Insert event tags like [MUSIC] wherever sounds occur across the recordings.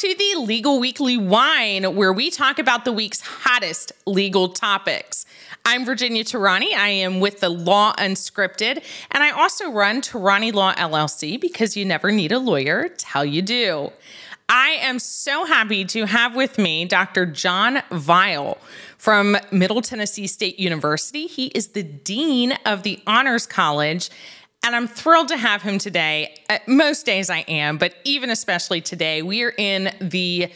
to the Legal Weekly Wine, where we talk about the week's hottest legal topics. I'm Virginia Tehrani. I am with the Law Unscripted, and I also run Tehrani Law LLC because you never need a lawyer till you do. I am so happy to have with me Dr. John Vile from Middle Tennessee State University. He is the Dean of the Honors College and I'm thrilled to have him today. Uh, most days I am, but even especially today, we are in the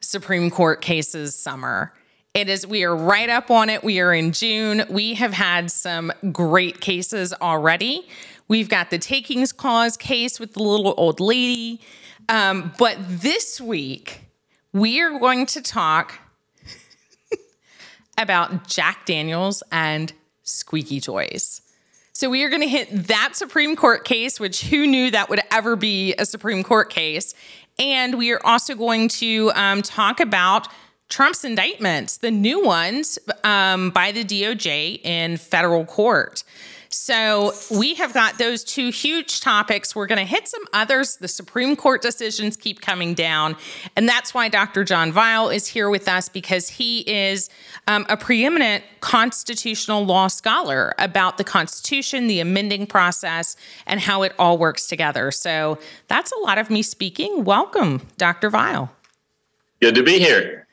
Supreme Court cases summer. It is, we are right up on it. We are in June. We have had some great cases already. We've got the takings clause case with the little old lady. Um, but this week, we are going to talk [LAUGHS] about Jack Daniels and squeaky toys. So we are going to hit that Supreme Court case, which who knew that would ever be a Supreme Court case. And we are also going to um, talk about Trump's indictments, the new ones um, by the DOJ in federal court. So we have got those two huge topics. We're going to hit some others. The Supreme Court decisions keep coming down. And that's why Dr. John Vile is here with us because he is um, a preeminent constitutional law scholar about the Constitution, the amending process, and how it all works together. So that's a lot of me speaking. Welcome, Dr. Vile. Good to be here.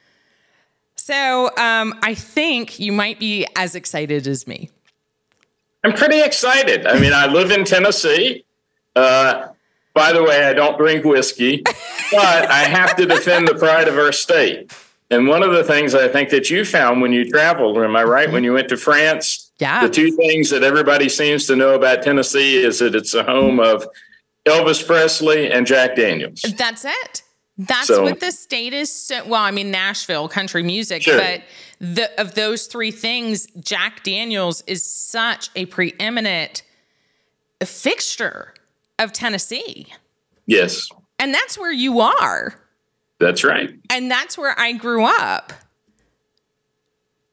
So um, I think you might be as excited as me. I'm pretty excited. I mean, I live in Tennessee. Uh, by the way, I don't drink whiskey, but I have to defend the pride of our state. And one of the things I think that you found when you traveled, am I right? When you went to France, yeah. the two things that everybody seems to know about Tennessee is that it's a home of Elvis Presley and Jack Daniels. That's it. That's so, what the state is. So, well, I mean, Nashville country music, sure. but the, of those three things, Jack Daniels is such a preeminent fixture of Tennessee. Yes. And that's where you are. That's right. And that's where I grew up.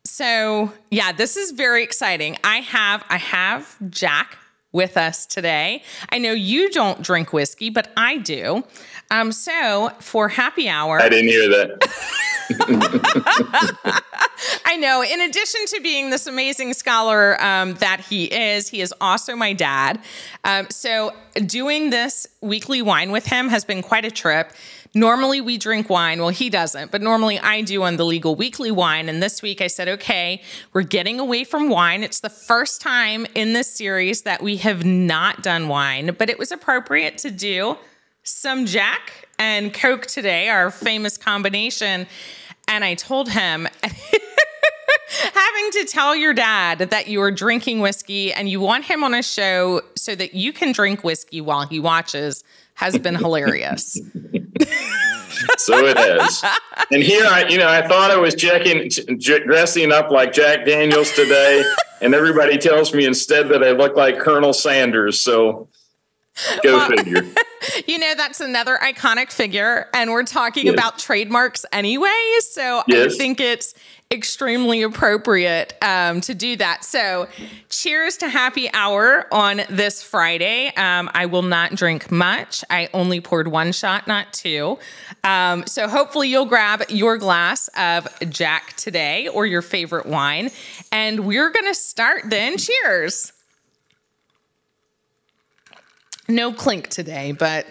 So, yeah, this is very exciting. I have I have Jack with us today. I know you don't drink whiskey, but I do. Um, so for happy hour, I didn't hear that. [LAUGHS] I know. In addition to being this amazing scholar um, that he is, he is also my dad. Um, so doing this weekly wine with him has been quite a trip. Normally we drink wine. Well, he doesn't, but normally I do on the legal weekly wine. And this week I said, okay, we're getting away from wine. It's the first time in this series that we have not done wine, but it was appropriate to do some Jack and Coke today, our famous combination. And I told him, [LAUGHS] having to tell your dad that you are drinking whiskey and you want him on a show so that you can drink whiskey while he watches has been [LAUGHS] hilarious. so it is. And here I, you know, I thought I was checking, dressing up like Jack Daniels today, and everybody tells me instead that I look like Colonel Sanders. So [LAUGHS] go well, figure. [LAUGHS] You know, that's another iconic figure, and we're talking yes. about trademarks anyway. So yes. I think it's extremely appropriate um, to do that. So, cheers to happy hour on this Friday. Um, I will not drink much. I only poured one shot, not two. Um, so, hopefully, you'll grab your glass of Jack today or your favorite wine. And we're going to start then. Cheers. No clink today, but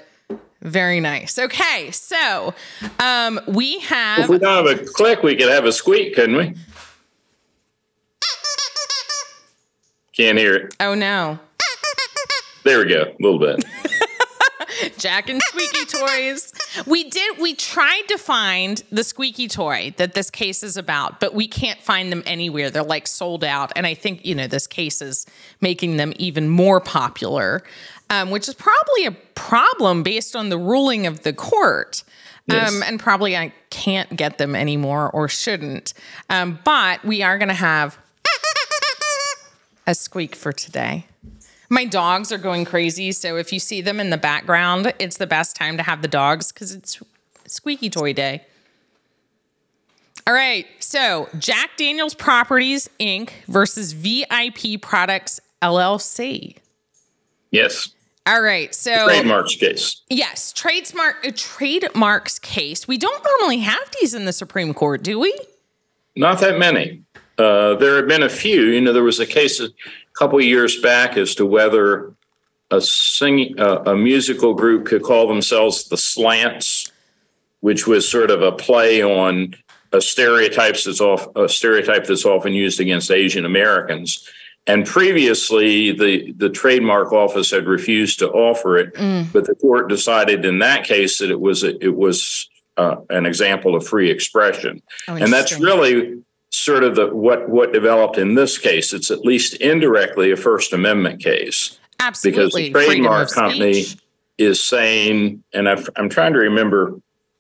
very nice. Okay, so um, we have. If we don't have a click, we could have a squeak, couldn't we? Can't hear it. Oh no. There we go. A little bit. [LAUGHS] Jack and squeaky toys. We did we tried to find the squeaky toy that this case is about, but we can't find them anywhere. They're like sold out and I think, you know, this case is making them even more popular um, which is probably a problem based on the ruling of the court. Yes. Um, and probably I can't get them anymore or shouldn't. Um, but we are going to have a squeak for today. My dogs are going crazy. So if you see them in the background, it's the best time to have the dogs because it's squeaky toy day. All right. So Jack Daniels Properties Inc. versus VIP Products LLC. Yes. All right. So trademarks case. Yes, trademark a trademarks case. We don't normally have these in the Supreme Court, do we? Not that many. Uh, there have been a few. You know, there was a case couple years back as to whether a singing uh, a musical group could call themselves the Slants, which was sort of a play on a stereotypes that's off a stereotype that's often used against Asian Americans. And previously, the, the trademark office had refused to offer it, mm. but the court decided in that case that it was a, it was uh, an example of free expression, oh, and that's really sort of the what what developed in this case. It's at least indirectly a First Amendment case, absolutely, because the trademark company is saying, and i am trying to remember.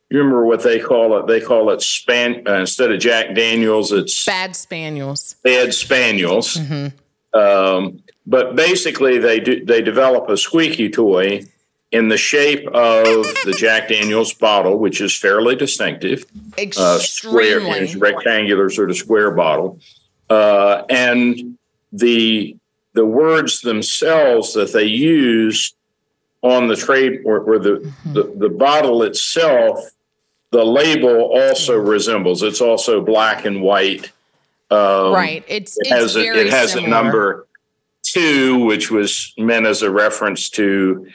You remember what they call it? They call it span uh, instead of Jack Daniels. It's bad spaniels. Bad spaniels. Mm-hmm um, but basically, they do, they develop a squeaky toy in the shape of the Jack Daniels bottle, which is fairly distinctive, uh, square, rectangular sort of square bottle, uh, and the the words themselves that they use on the trade or, or the, mm-hmm. the the bottle itself, the label also resembles. It's also black and white um, right. It's it has, a, it has a number two, which was meant as a reference to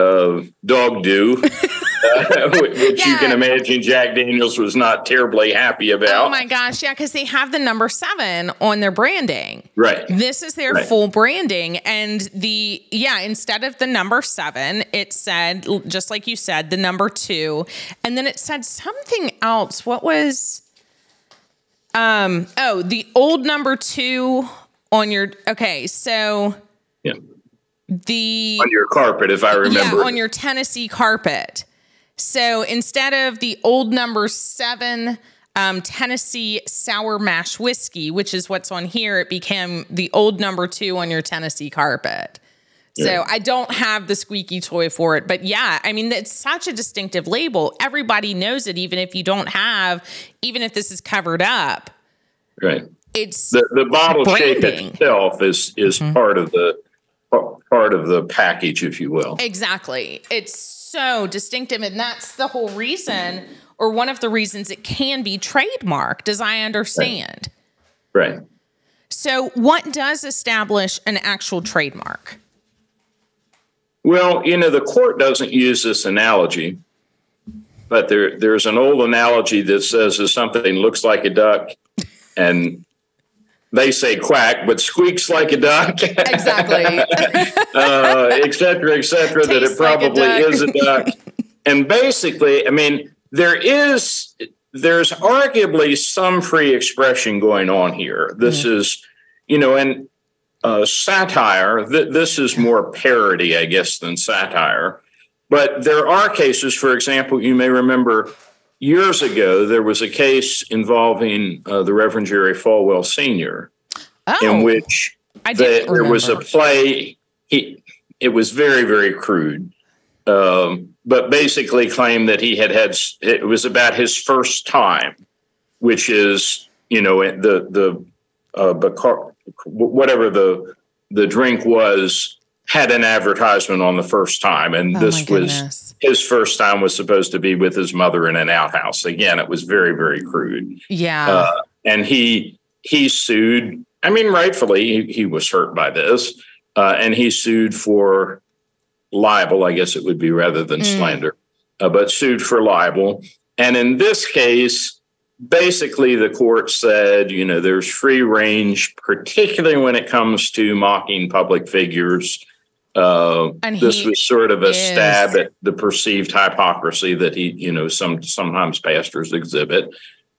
[LAUGHS] uh, dog do, uh, which yeah. you can imagine Jack Daniels was not terribly happy about. Oh my gosh, yeah, because they have the number seven on their branding. Right. This is their right. full branding, and the yeah, instead of the number seven, it said just like you said, the number two, and then it said something else. What was? Um, oh, the old number two on your okay, so yeah. The on your carpet, if I remember. Yeah, on your Tennessee carpet. So instead of the old number seven um, Tennessee sour mash whiskey, which is what's on here, it became the old number two on your Tennessee carpet. So I don't have the squeaky toy for it, but yeah, I mean it's such a distinctive label. Everybody knows it, even if you don't have, even if this is covered up. Right. It's the, the bottle branding. shape itself is is mm-hmm. part of the part of the package, if you will. Exactly. It's so distinctive, and that's the whole reason, or one of the reasons it can be trademarked, as I understand. Right. right. So, what does establish an actual trademark? Well, you know, the court doesn't use this analogy, but there there's an old analogy that says if something looks like a duck and they say quack, but squeaks like a duck. Exactly. [LAUGHS] uh, et cetera, et cetera, that it probably like a is a duck. and basically, I mean, there is, there's arguably some free expression going on here. This mm-hmm. is, you know, and uh, satire, th- this is more parody, I guess, than satire. But there are cases, for example, you may remember years ago, there was a case involving uh, the Reverend Jerry Falwell Sr., oh, in which the, there was a play. He, it was very, very crude, um, but basically claimed that he had had, it was about his first time, which is, you know, the, the, uh, Bacar- whatever the, the drink was had an advertisement on the first time, and oh this was his first time was supposed to be with his mother in an outhouse. Again, it was very very crude. Yeah, uh, and he he sued. I mean, rightfully, he, he was hurt by this, uh, and he sued for libel. I guess it would be rather than mm. slander, uh, but sued for libel. And in this case, basically the court said, you know, there's free range, particularly when it comes to mocking public figures uh, this was sort of a is. stab at the perceived hypocrisy that he, you know, some sometimes pastors exhibit.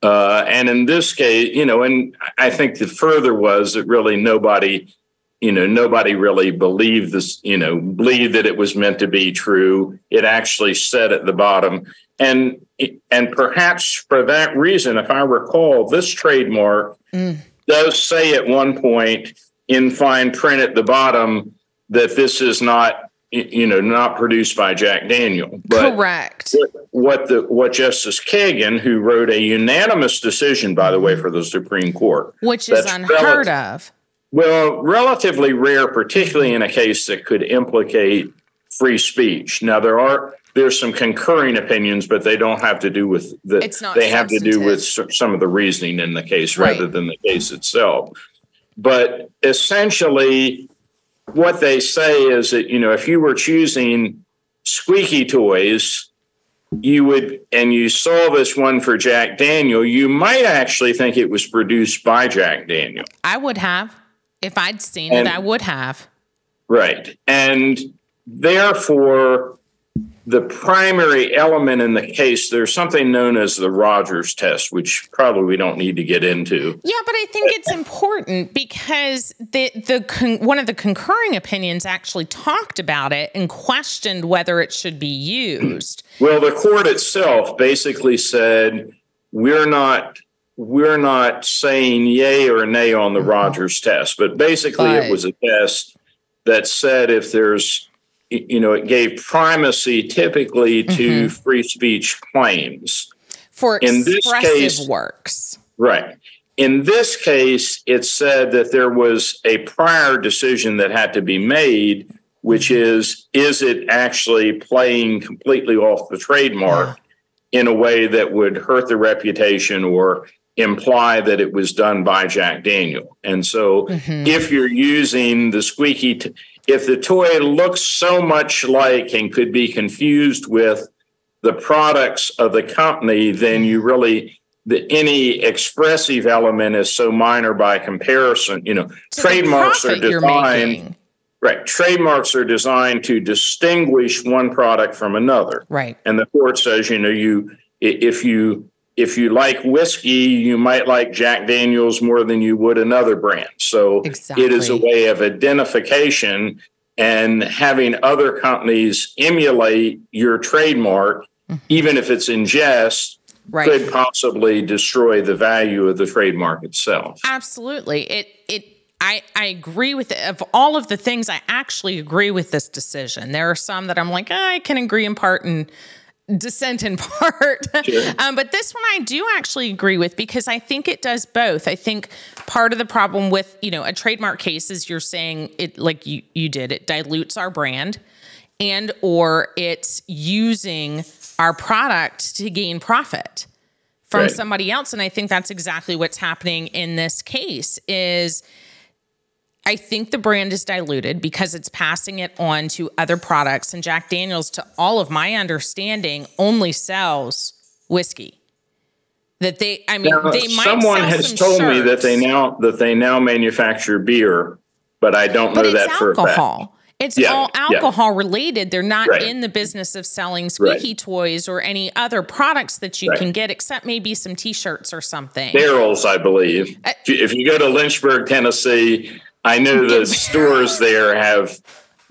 Uh, and in this case, you know, and I think the further was that really nobody, you know, nobody really believed this, you know, believed that it was meant to be true. It actually said at the bottom, and and perhaps for that reason, if I recall, this trademark mm. does say at one point in fine print at the bottom that this is not you know not produced by Jack Daniel. But Correct. What the what Justice Kagan, who wrote a unanimous decision, by the way, for the Supreme Court, which is unheard of. Well, relatively rare, particularly in a case that could implicate free speech. Now there are there's some concurring opinions, but they don't have to do with the. It's not they have to do with some of the reasoning in the case Right. rather than the case itself. But essentially, what they say is that you know if you were choosing squeaky toys, you would, and you saw this one for Jack Daniel, you might actually think it was produced by Jack Daniel. I would have. If I'd seen And- it, I would have. Right. And therefore, the primary element in the case, there's something known as the Rogers test, which probably we don't need to get into. Yeah, but I think it's important because the the con- one of the concurring opinions actually talked about it and questioned whether it should be used. Well, the court itself basically said we're not we're not saying yay or nay on the mm-hmm. Rogers test, but basically But- it was a test that said if there's you know it gave primacy typically to free speech claims. for In this expressive case- works. Right. In this case, it said that there was a prior decision that had to be made, which is is it actually playing completely off the trademark in a way that would hurt the reputation or imply that it was done by Jack Daniel? And so Mhm. if you're using the squeaky, t- if the toy looks so much like and could be confused with the products of the company, then you really the, any expressive element is so minor by comparison. You know, the trademarks are designed right. Trademarks are designed to distinguish one product from another, Right. and the court says, you know, you if you if you like whiskey, you might like Jack Daniels more than you would another brand. So it is a way of identification and having other companies emulate your trademark, even if it's in jest, Mm-hmm. Right. could possibly destroy the value of the trademark itself. Absolutely. It it I, I agree with it. Of all of the things, I actually agree with this decision. There are some that I'm like, "Ah, I can agree in part and dissent in [LAUGHS] part. Sure. um, but this one I do actually agree with because I think it does both. I think part of the problem with, you know, a trademark case is you're saying it like you, you did, it dilutes our brand and or it's using our product to gain profit from Right. somebody else and i think that's exactly what's happening in this case is i think the brand is diluted because it's passing it on to other products and jack daniels to all of my understanding only sells whiskey that they i mean Now, they might someone has told me that they now that they now manufacture beer, but I don't but know that for a fact. alcohol it's Yeah, all yeah. alcohol related. They're not Right. in the business of selling squeaky toys or any other products that you Right. can get, except maybe some T-shirts or something. barrels, I believe. Uh, if you go to Lynchburg, Tennessee, I know the stores there have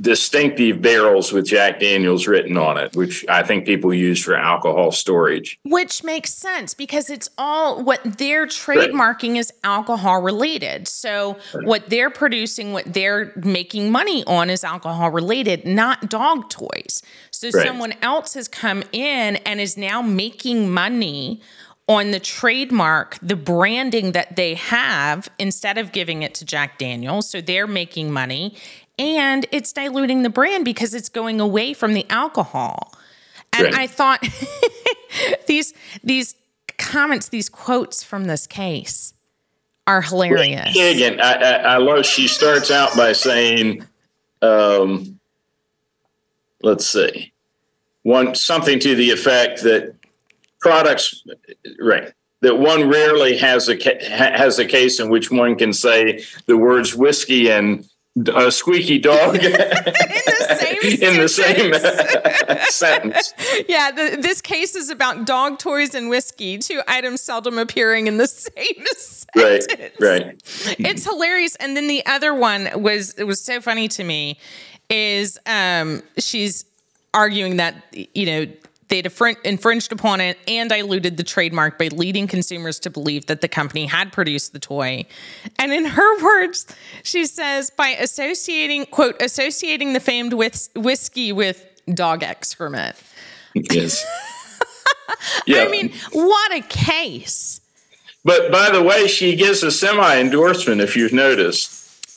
distinctive barrels with Jack Daniels written on it, which I think people use for alcohol storage. Which makes sense because it's all what they're trademarking is alcohol related. So what they're producing, what they're making money on is alcohol related, not dog toys. So Right. someone else has come in and is now making money on the trademark, the branding that they have instead of giving it to Jack Daniels. So they're making money and it's diluting the brand because it's going away from the alcohol. And Right. I thought [LAUGHS] these these comments, these quotes from this case are hilarious. Again, I, I, I love. She starts out by saying, um, "Let's see, one something to the effect that products, right." That one rarely has a has a case in which one can say the words whiskey and uh, squeaky dog [LAUGHS] in the [LAUGHS] same in the same [LAUGHS] sentence. Yeah, the, this case is about dog toys and whiskey, two items seldom appearing in the same Right, sentence. right. It's hilarious. And then the other one was it was so funny to me is um she's arguing that you know they'd infringed upon it and diluted the trademark by leading consumers to believe that the company had produced the toy. And in her [LAUGHS] words, she says by associating quote associating the famed whis- whiskey with dog excrement. Yes. [LAUGHS] Yeah. I mean, what a case. But by the way, she gives a semi endorsement. If you've noticed,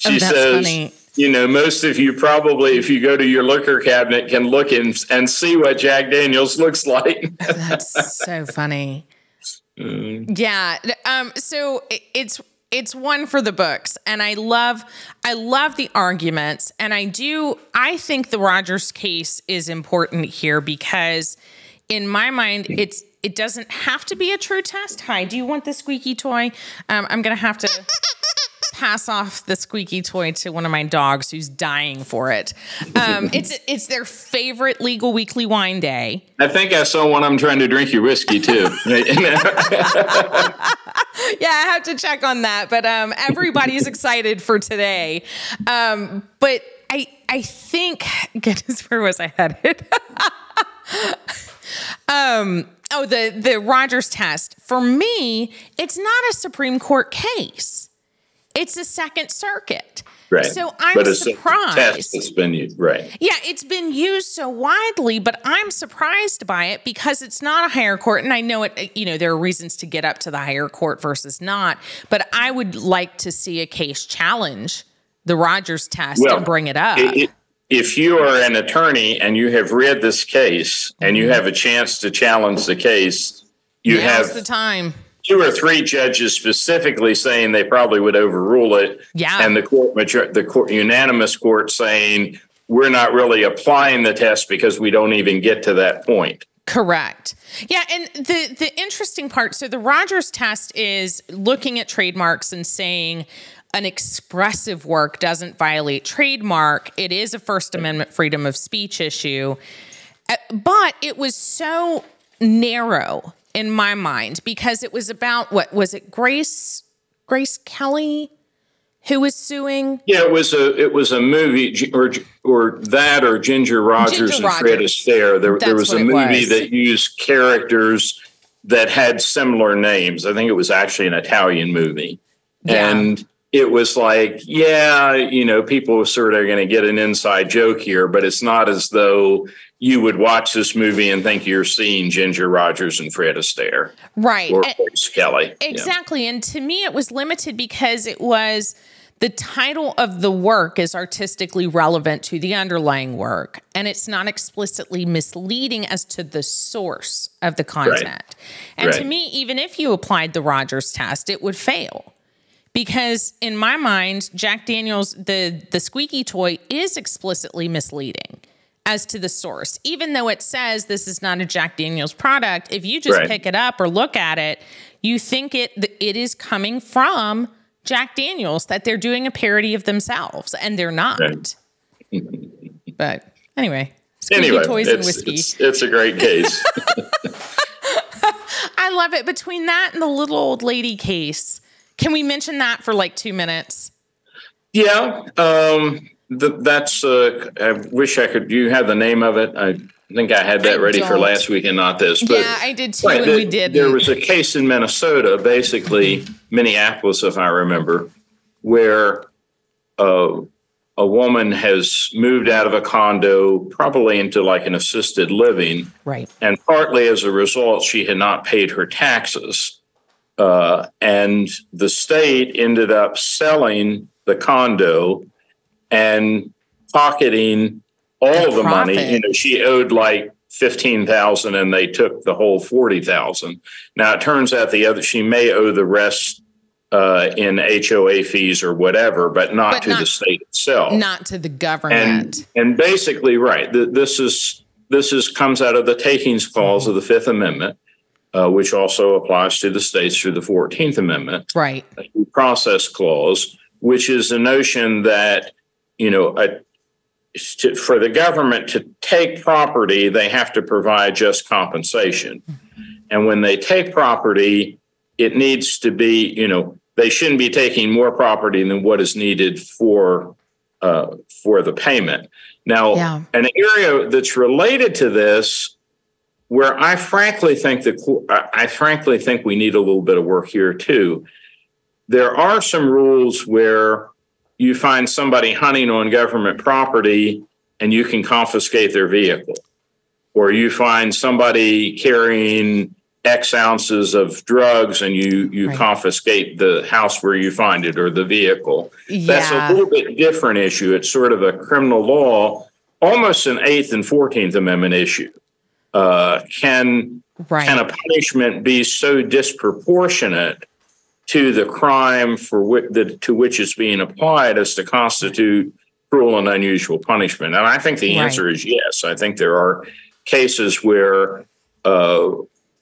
oh, she oh, that's says funny. You know, most of you probably, if you go to your liquor cabinet, can look and, and see what Jack Daniels looks [LAUGHS] like. That's so funny. Mm. Yeah. Um, so it's it's one for the books and i love i love the arguments and i do i think the rogers case is important here because in my mind it's it doesn't have to be a true test hi do you want the squeaky toy um, i'm gonna have to pass off the squeaky toy to one of my dogs who's dying for it. Um, [LAUGHS] it's it's their favorite legal weekly wine day. I think I saw one I'm trying to drink your whiskey too. [LAUGHS] [LAUGHS] yeah, I have to check on that. But um, everybody's excited for today. Um, but I I think goodness, where was I headed? um, oh, the the Rogers test. For me, it's not a Supreme Court case. It's a Second Circuit. Right. So I'm but surprised. Test has been used, right? Yeah, it's been used so widely, but I'm surprised by it because it's not a higher court, and I know it. You know, there are reasons to get up to the higher court versus not, but I would like to see a case challenge the Rogers test well, and bring it up. It, it, if you are an attorney and you have read this case and you mm-hmm. have a chance to challenge the case, you Now's have the time two or three judges specifically saying they probably would overrule it. Yeah. And the court, the court, unanimous court saying we're not really applying the test because we don't even get to that point. Correct. Yeah, and the the interesting part, so the Rogers test is looking at trademarks and saying an expressive work doesn't violate trademark. It is a First Amendment freedom of speech issue. Uh, but it was so narrow in my mind because it was about what was it Grace Grace Kelly who was suing? Yeah, it was a it was a movie or or that or Ginger Rogers Ginger and Rogers. Fred Astaire. There, there was a movie was. that used characters that had similar names. I think it was actually an Italian movie. Yeah. And it was like, yeah, you know, people sort of going to get an inside joke here, but it's not as though you would watch this movie and think you're seeing Ginger Rogers and Fred Astaire. Right. Or Grace Kelly. Exactly. Yeah. And to me, it was limited because it was the title of the work is artistically relevant to the underlying work and it's not explicitly misleading as to the source of the content. Right. And right. to me, even if you applied the Rogers test, it would fail because in my mind, Jack Daniels, the the squeaky toy, is explicitly misleading as to the source. Even though it says this is not a Jack Daniels product, if you just right. pick it up or look at it, you think it it is coming from Jack Daniels that they're doing a parody of themselves, and they're not. Right. [LAUGHS] but anyway, anyway, toys and whiskey. It's, it's a great case. [LAUGHS] I love it. Between that and the little old lady case, can we mention that for like two minutes? Yeah. Um, th- that's, uh, I wish I could, you have the name of it. I think I had that I ready don't. for last week and not this. But, yeah, I did too, right, and the, we did. There was a case in Minnesota, basically Minneapolis, if I remember, where uh, a woman has moved out of a condo, probably into like an assisted living. Right. And partly as a result, she had not paid her taxes. Uh, and the state ended up selling the condo and pocketing all the, the money. You know, she owed like fifteen thousand, and they took the whole forty thousand. Now it turns out the other she may owe the rest uh, in HOA fees or whatever, but not but to not, the state itself, not to the government. And, and basically, right, this is this is comes out of the takings clause of the Fifth Amendment uh, which also applies to the states through the 14th Amendment. Right. Process clause, which is the notion that, you know, a, to, for the government to take property, they have to provide just compensation. And when they take property, it needs to be, you know, they shouldn't be taking more property than what is needed for uh, for the payment. Now, yeah. an area that's related to this where I frankly think that I frankly think we need a little bit of work here too. There are some rules where you find somebody hunting on government property and you can confiscate their vehicle, or you find somebody carrying X ounces of drugs and you you right. confiscate the house where you find it or the vehicle. Yeah. That's a little bit different issue. It's sort of a criminal law, almost an Eighth and Fourteenth Amendment issue. Uh, can right. can a punishment be so disproportionate to the crime for which the, to which it's being applied as to constitute cruel and unusual punishment? And I think the answer right. is yes. I think there are cases where uh,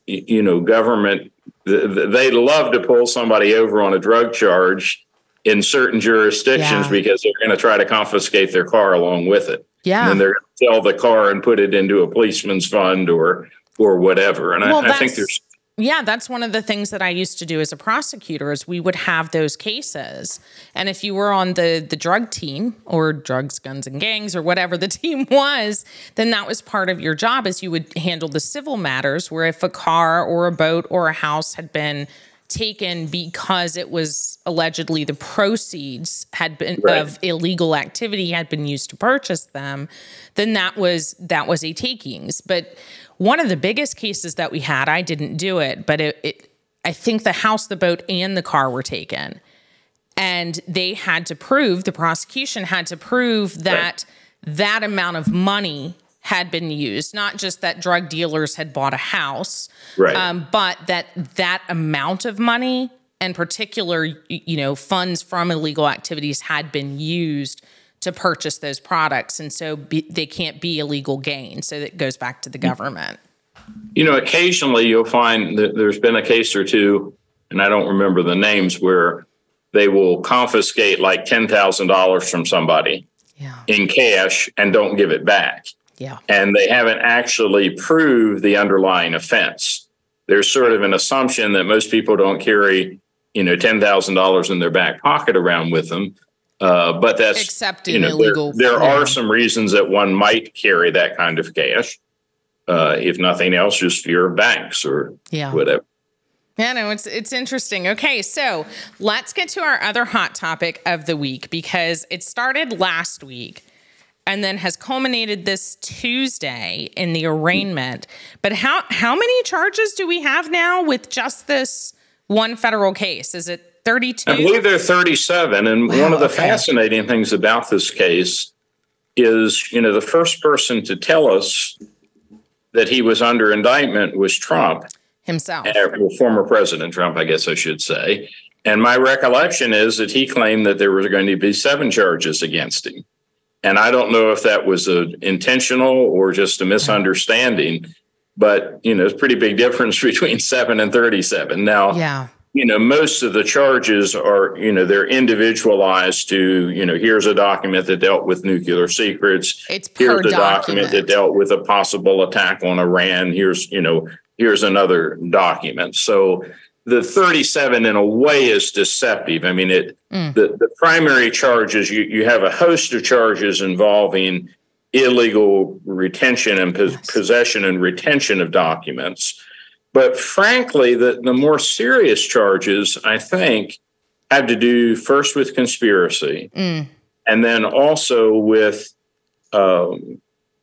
you know, government, they'd love to pull somebody over on a drug charge in certain jurisdictions yeah. because they're going to try to confiscate their car along with it. Yeah. And they're going to sell the car and put it into a policeman's fund or or whatever. And well, I, I think there's yeah, that's one of the things that I used to do as a prosecutor is we would have those cases. And if you were on the the drug team or drugs, guns and gangs or whatever the [LAUGHS] team was, then that was part of your job is you would handle the civil matters where if a car or a boat or a house had been taken because it was allegedly the proceeds had been right. of illegal activity had been used to purchase them, then that was that was a takings. But one of the biggest cases that we had, I didn't do it, but it, it I think the house, the boat, and the car were taken. And they had to prove, the prosecution had to prove that right. that amount of money had been used, not just that drug dealers had bought a house, right. um, but that that amount of money and particular, you know, funds from illegal activities had been used to purchase those products. And so be, they can't be illegal gain. So it goes back to the government. You know, occasionally you'll find that there's been a case or two, and I don't remember the names, where they will confiscate like $10,000 from somebody yeah. in cash and don't give it back. Yeah. And they haven't actually proved the underlying offense. There's sort of an assumption that most people don't carry, you know, $10,000 in their back pocket around with them. Uh, but that's accepting you know, illegal. There, there are some reasons that one might carry that kind of cash. Uh, if nothing else, just fear of banks or yeah. whatever. Yeah, no, it's it's interesting. Okay, so let's get to our other hot topic of the week because it started last week and then has culminated this Tuesday in the arraignment. But how how many charges do we have now with just this one federal case? Is it 32? I believe they're 37. And wow, one of the okay. fascinating things about this case is, you know, the first person to tell us that he was under indictment was Trump himself. Uh, well, former President Trump, I guess I should say. And my recollection is that he claimed that there were going to be seven charges against him. And I don't know if that was a intentional or just a misunderstanding, but you know, it's a pretty big difference [LAUGHS] between seven and 37. Now, yeah you know most of the charges are you know they're individualized to you know here's a document that dealt with nuclear secrets it's here's a document. document that dealt with a possible attack on iran here's you know here's another document so the 37 in a way is deceptive i mean it mm. the, the primary charges you, you have a host of charges involving illegal retention and yes. possession and retention of documents but frankly, the, the more serious charges, I think, have to do first with conspiracy mm. and then also with um,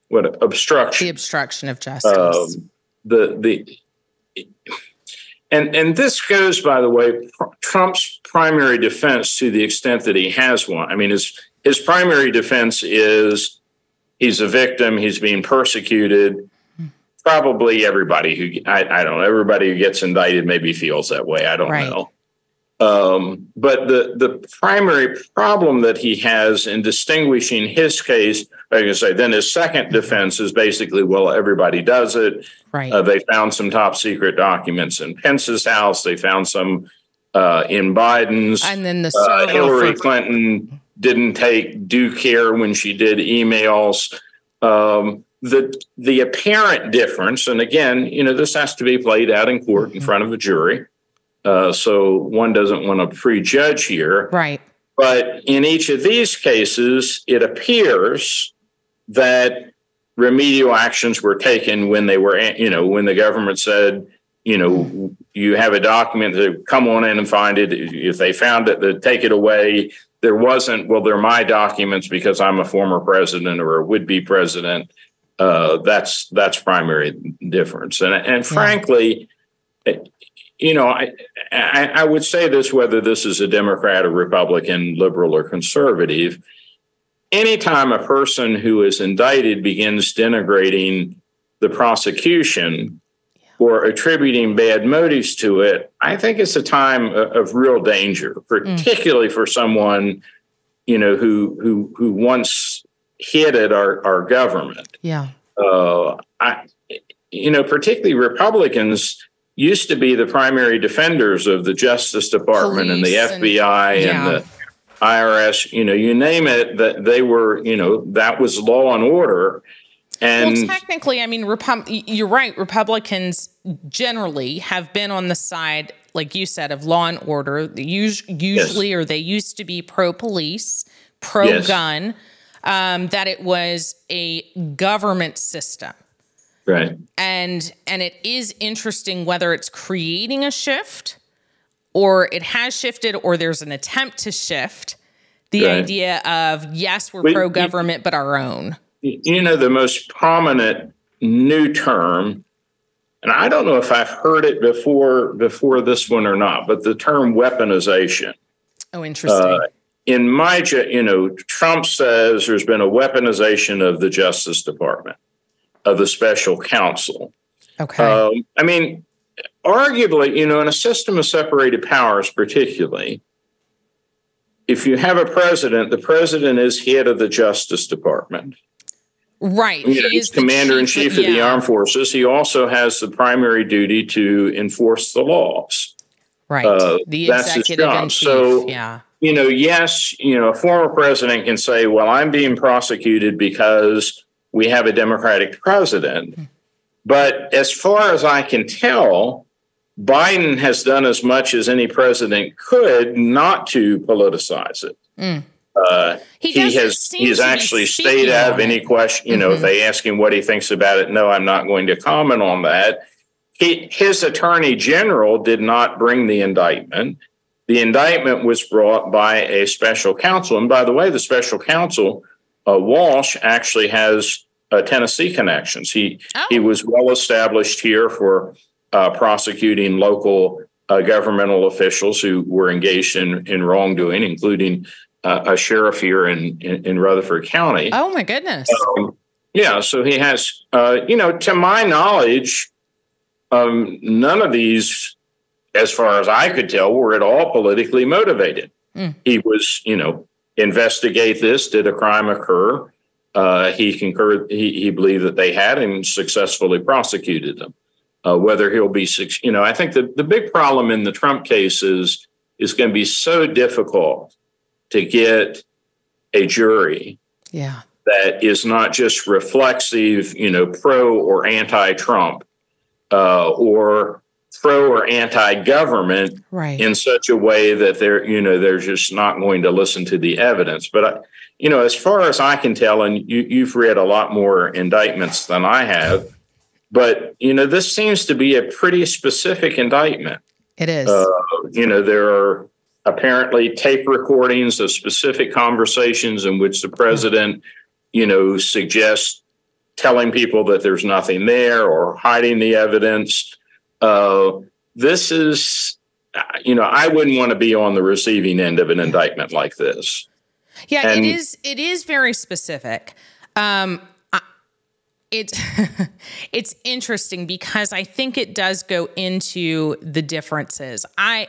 what obstruction. The obstruction of justice. Um, the the and and this goes, by the way, Trump's primary defense to the extent that he has one. I mean, his his primary defense is he's a victim, he's being persecuted, probably everybody who I, I, don't know everybody who gets indicted maybe feels that way i don't right. know. Um, but the the primary problem that he has in distinguishing his case like i say then his second defense is basically well everybody does it. Right. Uh, they found some top secret documents in pence's house. They found some uh, in biden's. And then the uh, hillary for- clinton didn't take due care when she did emails. Um, the the apparent difference, and again, you know, this has to be played out in court in mm-hmm. front of a jury. Uh, so one doesn't want to prejudge here, right? But in each of these cases, it appears that remedial actions were taken when they were, you know, when the government said, you know, you have a document to come on in and find it. If they found it, to take it away. There wasn't, well, they're my documents because I'm a former president or a would be president uh, that's that's primary difference. And and frankly, you know, I, I, I would say this whether this is a Democrat or Republican, liberal or conservative. Anytime a person who is indicted begins denigrating the prosecution or attributing bad motives to it, I think it's a time of real danger, particularly mm. for someone, you know, who who who once headed our our government. Yeah. Uh, I, you know, particularly Republicans used to be the primary defenders of the Justice Department Police and the FBI and, yeah. and, the IRS. You know, you name it, that they were, you know, that was law and order. And well, technically, I mean, Repu- you're right. Republicans generally have been on the side, like you said, of law and order. Usually, yes. or they used to be pro police, pro gun. Yes. Um, that it was a government system Right. And and it is interesting whether it's creating a shift or it has shifted or there's an attempt to shift the right. idea of yes, we're pro government but our own. You know the most prominent new term and I don't know if I've heard it before before this one or not, but the term weaponization. Oh, interesting. Uh, in my, you know, Trump says there's been a weaponization of the Justice Department of the special counsel. Okay. Um, I mean, arguably, you know, in a system of separated powers, particularly, if you have a president, the president is head of the Justice Department. Right. You know, he's commander in chief of, yeah. the armed forces. He also has the primary duty to enforce the laws. Right. Uh, the that's his job. So, yeah. You know, yes, you know, a former president can say, well, I'm being prosecuted because we have a Democratic president. But as far as I can tell, Biden has done as much as any president could not to politicize it. Mm. Uh, he, he has he's actually stayed out of any question. You know, mm-hmm. if they ask him what he thinks about it, no, I'm not going to comment on that. He, his attorney general did not bring the indictment. The indictment was brought by a special counsel, and by the way, the special counsel uh, Walsh actually has uh, Tennessee connections. He oh. he was well established here for uh, prosecuting local uh, governmental officials who were engaged in in wrongdoing, including uh, a sheriff here in, in, in Rutherford County. Oh my goodness! Um, yeah, so he has. Uh, you know, to my knowledge, um, none of these, as far as I could tell, were at all politically motivated. Mm. He was, you know, investigate this. Did a crime occur? Uh, he concurred. He, he believed that they had and successfully prosecuted them. Uh, whether he'll be, you know, I think the, the big problem in the Trump case is is going to be so difficult to get a jury, yeah, that is not just reflexive, you know, pro or anti-Trump, uh, or pro or anti-government right. in such a way that they're you know they're just not going to listen to the evidence. But I, you know as far as i can tell and you, you've read a lot more indictments than i have but you know this seems to be a pretty specific indictment. It is. Uh, you know there are apparently tape recordings of specific conversations in which the president you know suggests telling people that there's nothing there or hiding the evidence uh, this is, you know, I wouldn't want to be on the receiving end of an indictment like this. Yeah, and, it is. It is very specific. Um, it's [LAUGHS] it's interesting because I think it does go into the differences. I.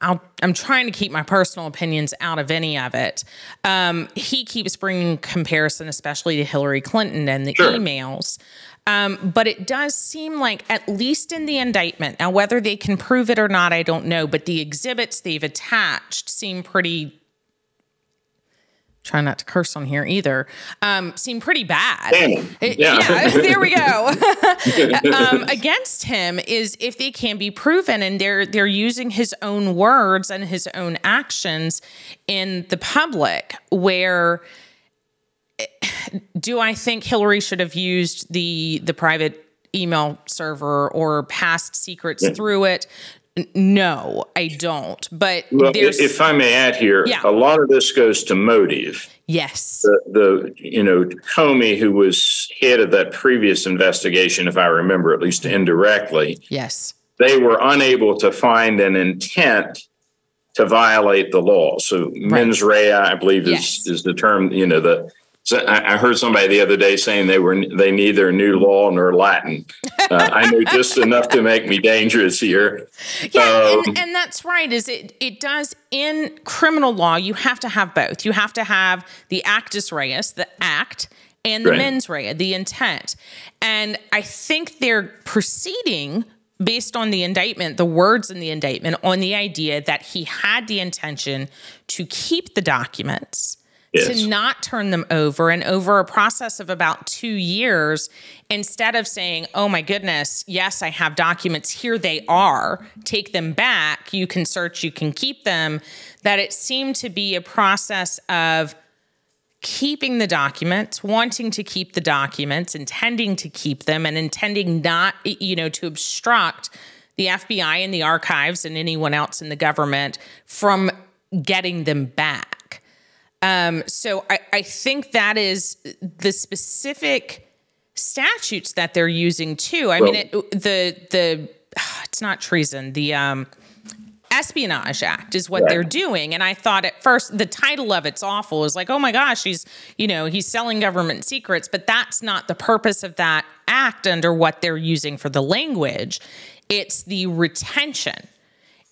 i am trying to keep my personal opinions out of any of it. Um, he keeps bringing comparison, especially to Hillary Clinton and the sure. emails. Um, but it does seem like, at least in the indictment, now whether they can prove it or not, I don't know, but the exhibits they've attached seem pretty. Try not to curse on here either. Um, seem pretty bad. Yeah. yeah [LAUGHS] there we go. [LAUGHS] um, against him is if they can be proven, and they're they're using his own words and his own actions in the public, where do I think Hillary should have used the the private email server or passed secrets yeah. through it? no, I don't. But well, if I may add here, yeah. a lot of this goes to motive. Yes. The, the, you know Comey, who was head of that previous investigation, if I remember, at least indirectly. Yes. They were unable to find an intent to violate the law. So right. mens rea, I believe, is yes. is the term. You know the so I, heard somebody the other day saying they were they neither knew law nor Latin. Uh, I know just enough to make me dangerous here. Yeah, um, and, and, that's right. Is it it does in criminal law? You have to have both. You have to have the actus reus, the act, and the right. mens rea, the intent. And I think they're proceeding based on the indictment, the words in the indictment, on the idea that he had the intention to keep the documents yes. to not turn them over. And over a process of about two years, instead of saying, oh my goodness, yes, I have documents, here they are, take them back, you can search, you can keep them, that it seemed to be a process of keeping the documents, wanting to keep the documents, intending to keep them, and intending not, you know, to obstruct the FBI and the archives and anyone else in the government from getting them back. Um, so I, I think that is the specific statutes that they're using too. I well, mean, it, the the [SIGHS] it's not treason. The um, Espionage Act is what right. they're doing. And I thought at first the title of it's awful. Is like, oh my gosh, he's you know he's selling government secrets, but that's not the purpose of that act under what they're using for the language. It's the retention.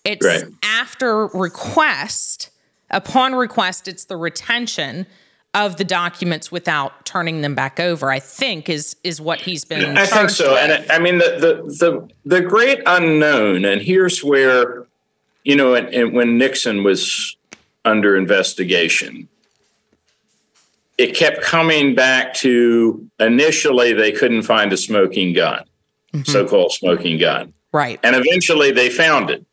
It's right. after request Upon request, it's the retention of the documents without turning them back over. I think is is what he's been. I think so, with. and I mean the, the the the great unknown, and here's where you know, and, and when Nixon was under investigation, it kept coming back to initially they couldn't find a smoking gun, mm-hmm. so-called smoking gun, right, and eventually they found it.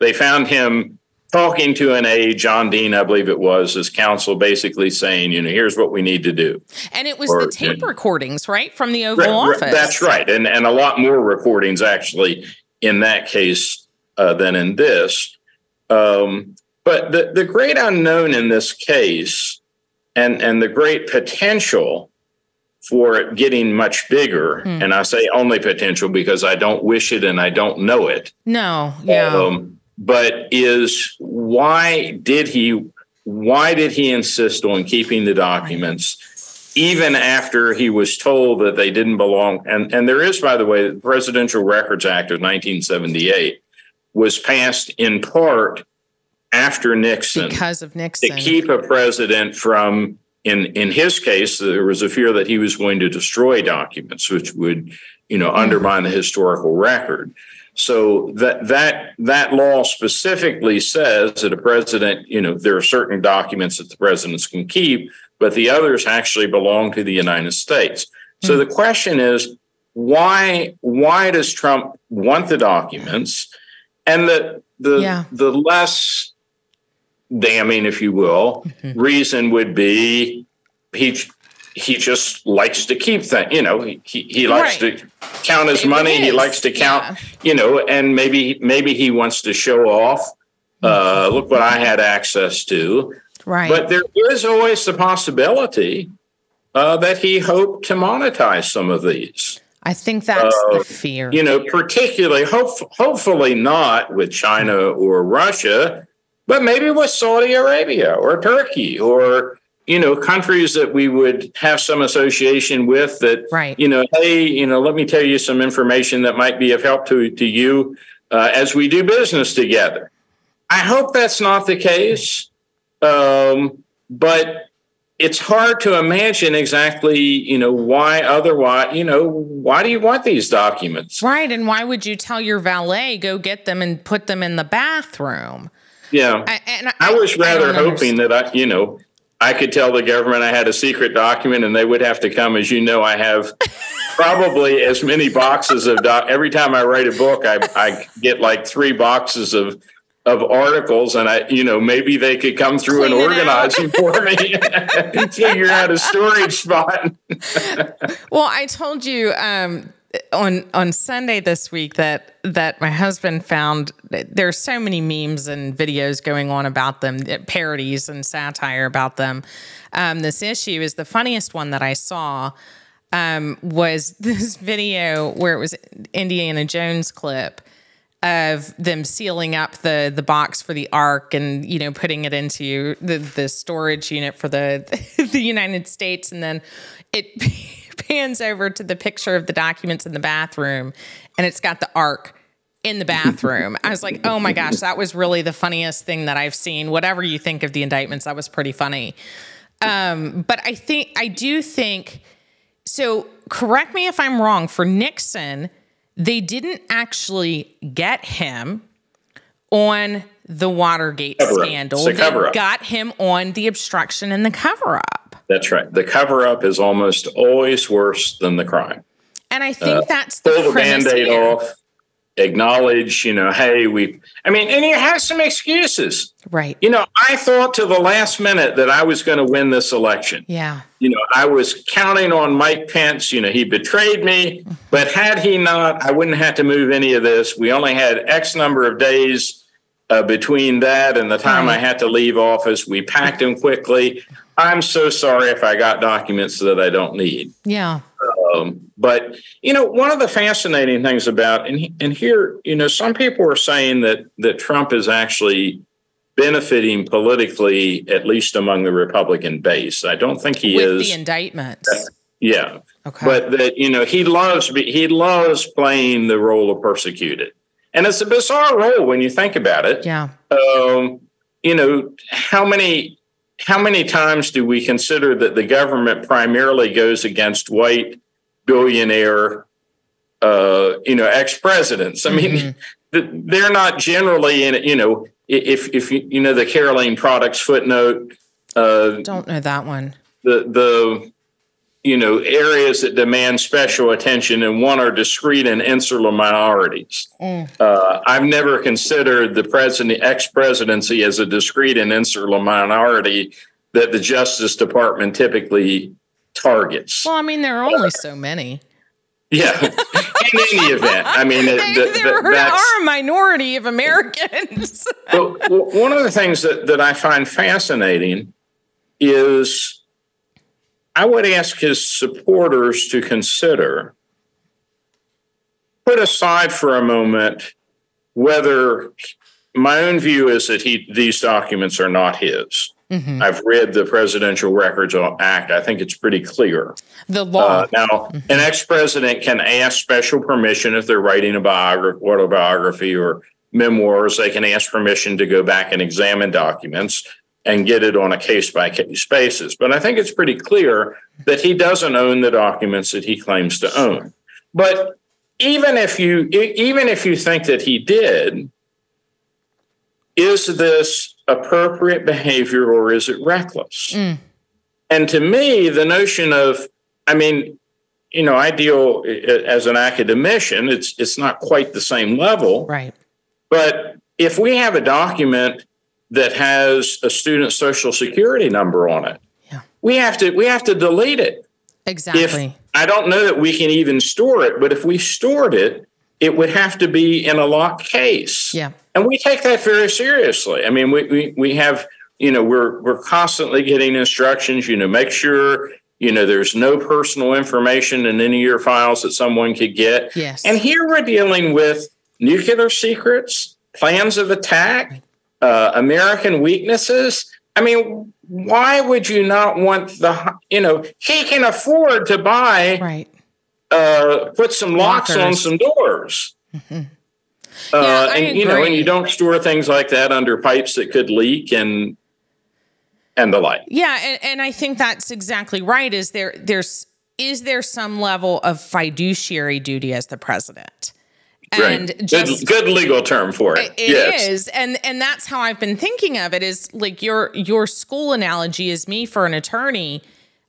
They found him talking to an aide, John Dean, I believe it was, as counsel, basically saying, you know, here's what we need to do. And it was or, the tape know, recordings, right, from the Oval Office. That's right, and and a lot more recordings actually in that case uh, than in this. Um, but the the great unknown in this case, and and the great potential for it getting much bigger, hmm. and I say only potential because I don't wish it and I don't know it. No, yeah. Um, but is why did he why did he insist on keeping the documents even after he was told that they didn't belong? And and there is by the way the presidential records act of 1978 was passed in part after nixon. Because of nixon. to keep a president from in in his case there was a fear that he was going to destroy documents which would you know undermine the historical record so that that that law specifically says that a president, you know, there are certain documents that the presidents can keep, but the others actually belong to the United States. So hmm. the question is, why why does Trump want the documents? And the the yeah. the less damning, if you will, mm-hmm. reason would be he he just likes to keep that. You know, he he likes right. to count his it money. Is. He likes to count. Yeah. You know, and maybe maybe he wants to show off. Uh, look what I had access to. Right. But there is always the possibility uh, that he hoped to monetize some of these. I think that's uh, the fear. You know, particularly, hope, hopefully not with China or Russia, but maybe with Saudi Arabia or Turkey or you know countries that we would have some association with that right. you know hey you know let me tell you some information that might be of help to to you uh, as we do business together. I hope that's not the case um, but it's hard to imagine exactly you know why otherwise you know why do you want these documents? Right and why would you tell your valet go get them and put them in the bathroom? Yeah. I, and I, I was rather hoping understand. that i you know I could tell the government I had a secret document and they would have to come. As you know, I have probably as many boxes of doc. Every time I write a book, I, I get like three boxes of of articles and I, you know, maybe they could come through Clean and organize them for me [LAUGHS] and figure out a storage spot. well, I told you um, on on Sunday this week that that my husband found there's so many memes and videos going on about them, parodies and satire about them. Um, this issue is the funniest one that I saw um, was [LAUGHS] this video where it was Indiana Jones clip of them sealing up the the box for the ark and you know putting it into the the storage unit for the [LAUGHS] the United States and then it [LAUGHS] pans over to the picture of the documents in the bathroom and it's got the ark in the bathroom. I was like, "Oh my gosh, that was really the funniest thing that I've seen. Whatever you think of the indictments, that was pretty funny." Um, but I think I do think so correct me if I'm wrong for Nixon they didn't actually get him on the Watergate scandal. They got him on the obstruction and the cover up. That's right. The cover up is almost always worse than the crime. And I think that's the Pull the band aid off, acknowledge, you know, hey, we, I mean, and he has some excuses. Right. You know, I thought to the last minute that I was going to win this election. Yeah. You know, I was counting on Mike Pence. You know, he betrayed me, but had he not, I wouldn't have to move any of this. We only had X number of days uh, between that and the time I had to leave office. We packed him quickly. I'm so sorry if I got documents that I don't need. Yeah. Um, but you know, one of the fascinating things about and he- and here, you know, some people are saying that that Trump is actually benefiting politically, at least among the Republican base. I don't think he With is. the indictments. yeah, Okay. but that you know he loves he loves playing the role of persecuted, and it's a bizarre role when you think about it yeah. um, you know how many how many times do we consider that the government primarily goes against white billionaire uh, you know ex-presidents i mean th- they're not generally in it you know if if you, you know the Carolene products footnote uh, Don't know that one. the the you know areas that demand special attention and one are discrete and insular minorities uh, i've never considered the president ex-presidency as a discrete and insular minority that the justice department typically targets Well, I mean, there are only so many. [LAUGHS] yeah in any event i mean it- They- th- [LAUGHS] there are a minority of Americans. [LAUGHS] but one of the things that, that I find fascinating is I would ask his supporters to consider, put aside for a moment whether my own view is that he these documents are not his. Mhm. I've read the Presidential Records Act. I think it's pretty clear. The law. Uh, now, an ex-president can ask special permission if they're writing a biography, autobiography, or memoirs. They can ask permission to go back and examine documents and get it on a case-by-case basis. But I think it's pretty clear that he doesn't own the documents that he claims to own. But even if you even if you think that he did, is this appropriate behavior or is it reckless? Mm. And to me, the notion of, I mean, you know, I deal as an academician. It's it's not quite the same level, right. but if we have a document that has a student social security number on it, Yeah. we have to we have to delete it. Exactly. If, I don't know that we can even store it, but if we stored it, it would have to be in a locked case. yeah. And we take that very seriously. I mean, we, we, we have, you know, we're, we're constantly getting instructions, you know, make sure, you know, there's no personal information in any of your files that someone could get. Yes. And here we're dealing with nuclear secrets, plans of attack, uh, American weaknesses. I mean, why would you not want the, you know, he can afford to buy right. uh, put some locks on some doors. Yeah, Uh, and you know, and you don't store things like that under pipes that could leak and and the like. Yeah, and, and I think that's exactly right. Is there there's is there some level of fiduciary duty as the president? And right. just good, good legal term for it. It yes. is, and and that's how I've been thinking of it. Is like your your school analogy is me for an attorney.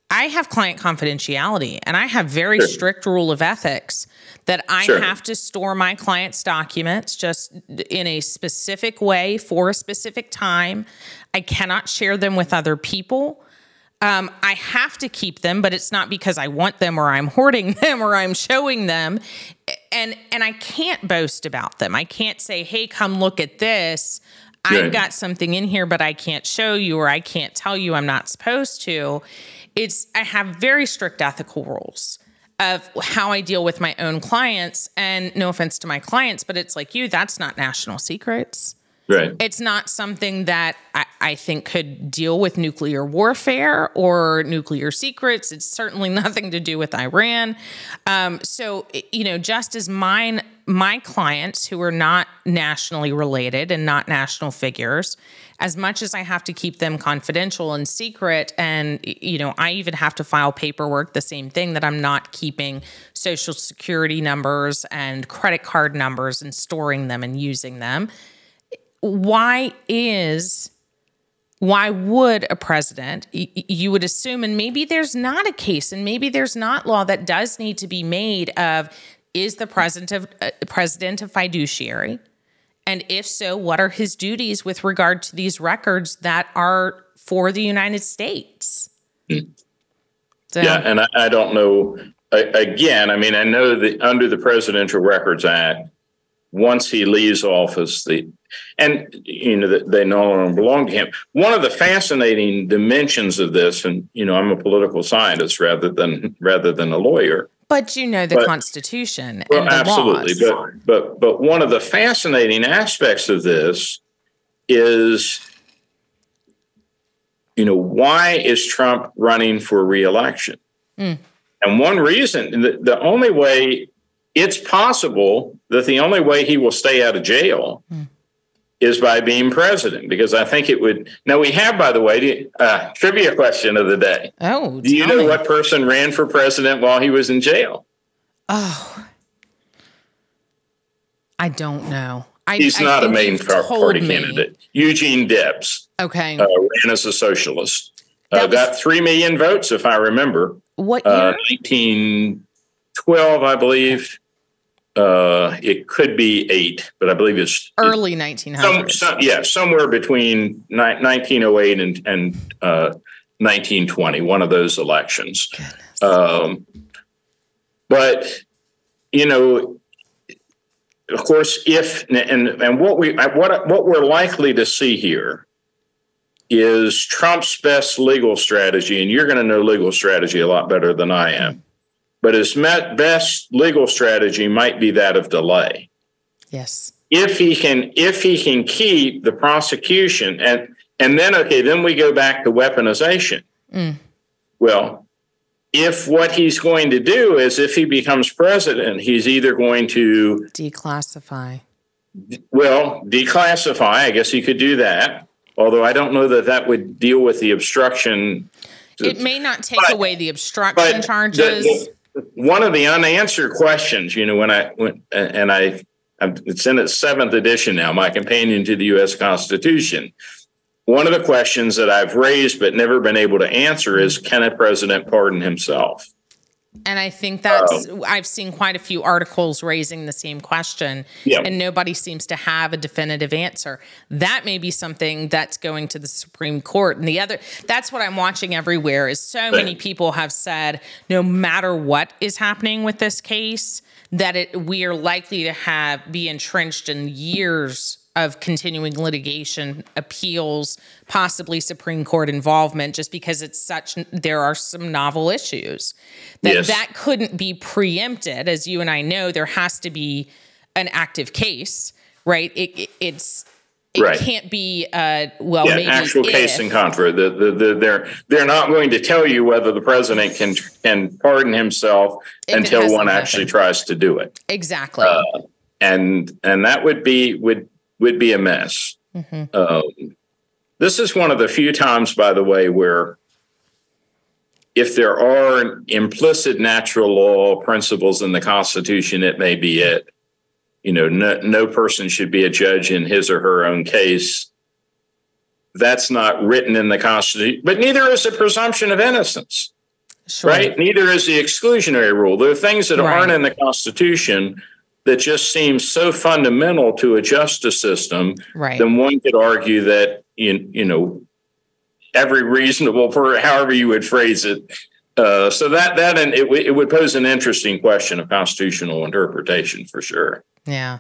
I have client confidentiality, and I have very Sure. strict rule of ethics that I Sure. have to store my clients' documents just in a specific way for a specific time. I cannot share them with other people. Um, I have to keep them, but it's not because I want them or I'm hoarding [LAUGHS] them or I'm showing them. And and I can't boast about them. I can't say, "Hey, come look at this." I've got something in here, but I can't show you or I can't tell you I'm not supposed to. It's I have very strict ethical rules of how I deal with my own clients. And no offense to my clients, but it's like you, that's not national secrets. Right. It's not something that I, I, think could deal with nuclear warfare or nuclear secrets. It's certainly [LAUGHS] nothing to do with Iran. Um, so, you know, just as mine, my clients who are not nationally related and not national figures, as much as I have to keep them confidential and secret, and, you know, I even have to file paperwork, the same thing that I'm not keeping social security numbers and credit card numbers and storing them and using them why is why would a president you would assume and maybe there's not a case and maybe there's not law that does need to be made of is the president of uh, president a fiduciary and if so what are his duties with regard to these records that are for the united states so. yeah and I, I don't know again i mean i know that under the presidential records act once he leaves office, the and you know they no longer belong to him. One of the fascinating dimensions of this, and you know, I'm a political scientist rather than rather than a lawyer. But you know the but, Constitution. Well, absolutely. Laws. But but but one of the fascinating aspects of this is, you know, why is Trump running for reelection? Mm. And one reason, the, the only way it's possible that the only way he will stay out of jail mm. is by being president, because I think it would. Now, we have, by the way, uh, trivia question of the day. Oh, do you know me. what person ran for president while he was in jail? Oh, I don't know. I, He's I not a main party me. candidate. Eugene Debs. Okay. Uh, ran as a socialist. Uh, was, got 3 million votes, if I remember. What year? 1912, I believe uh, it could be eight, but I believe it's early 1900s. Some, some, yeah, somewhere between ni- 1908 and, and uh, 1920, one of those elections. Um, but, you know, of course, if and and what we what what we're likely to see here is Trump's best legal strategy, and you're going to know legal strategy a lot better than I am but his best legal strategy might be that of delay. Yes. If he can, if he can keep the prosecution, and and then okay, then we go back to weaponization. Mm. Well, if what he's going to do is, if he becomes president, he's either going to declassify. Well, declassify. I guess he could do that. Although I don't know that that would deal with the obstruction. It may not take but, away the obstruction charges. The, the, one of the unanswered questions, you know, when I went and I, it's in its seventh edition now, my companion to the U.S. Constitution. One of the questions that I've raised but never been able to answer is can a president pardon himself? And I think that's, uh, I've seen quite a few articles raising the same question, yeah. and nobody seems to have a definitive answer. That may be something that's going to the Supreme Court. And the other, that's what I'm watching everywhere is so many people have said, no matter what is happening with this case, that it, we are likely to have be entrenched in years of continuing litigation, appeals, possibly Supreme Court involvement, just because it's such, there are some novel issues that yes. that couldn't be preempted. As you and I know, there has to be an active case, right? It, it, it's, it right. can't be uh, well yeah, maybe actual if. case in contra. The, the, the, they're they're not going to tell you whether the president can can pardon himself if until one actually tries to do it. Exactly. Uh, and and that would be would would be a mess. Mm-hmm. Um, this is one of the few times, by the way, where if there are implicit natural law principles in the Constitution, it may be it. You know, no, no person should be a judge in his or her own case. That's not written in the Constitution, but neither is the presumption of innocence. Sure. Right? Neither is the exclusionary rule. There are things that right. aren't in the Constitution that just seems so fundamental to a justice system, right. then one could argue that you, you know every reasonable, for however you would phrase it. Uh, so that that and it, it would pose an interesting question of constitutional interpretation for sure. Yeah.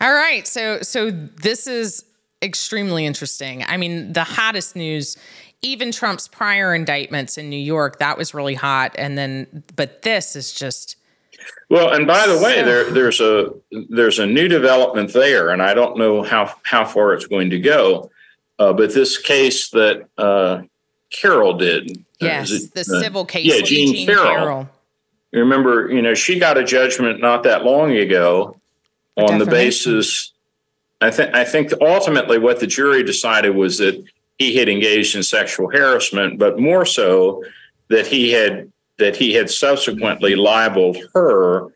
All right. So so this is extremely interesting. I mean, the hottest news, even Trump's prior indictments in New York, that was really hot. And then, but this is just. Well, and by the so, way, there, there's a there's a new development there, and I don't know how how far it's going to go. Uh, but this case that uh, Carroll did, uh, yes, it, the uh, civil case, yeah, Jean, Jean Carroll. Carroll. You remember, you know, she got a judgment not that long ago on the basis I think I think ultimately what the jury decided was that he had engaged in sexual harassment, but more so that he had that he had subsequently libeled her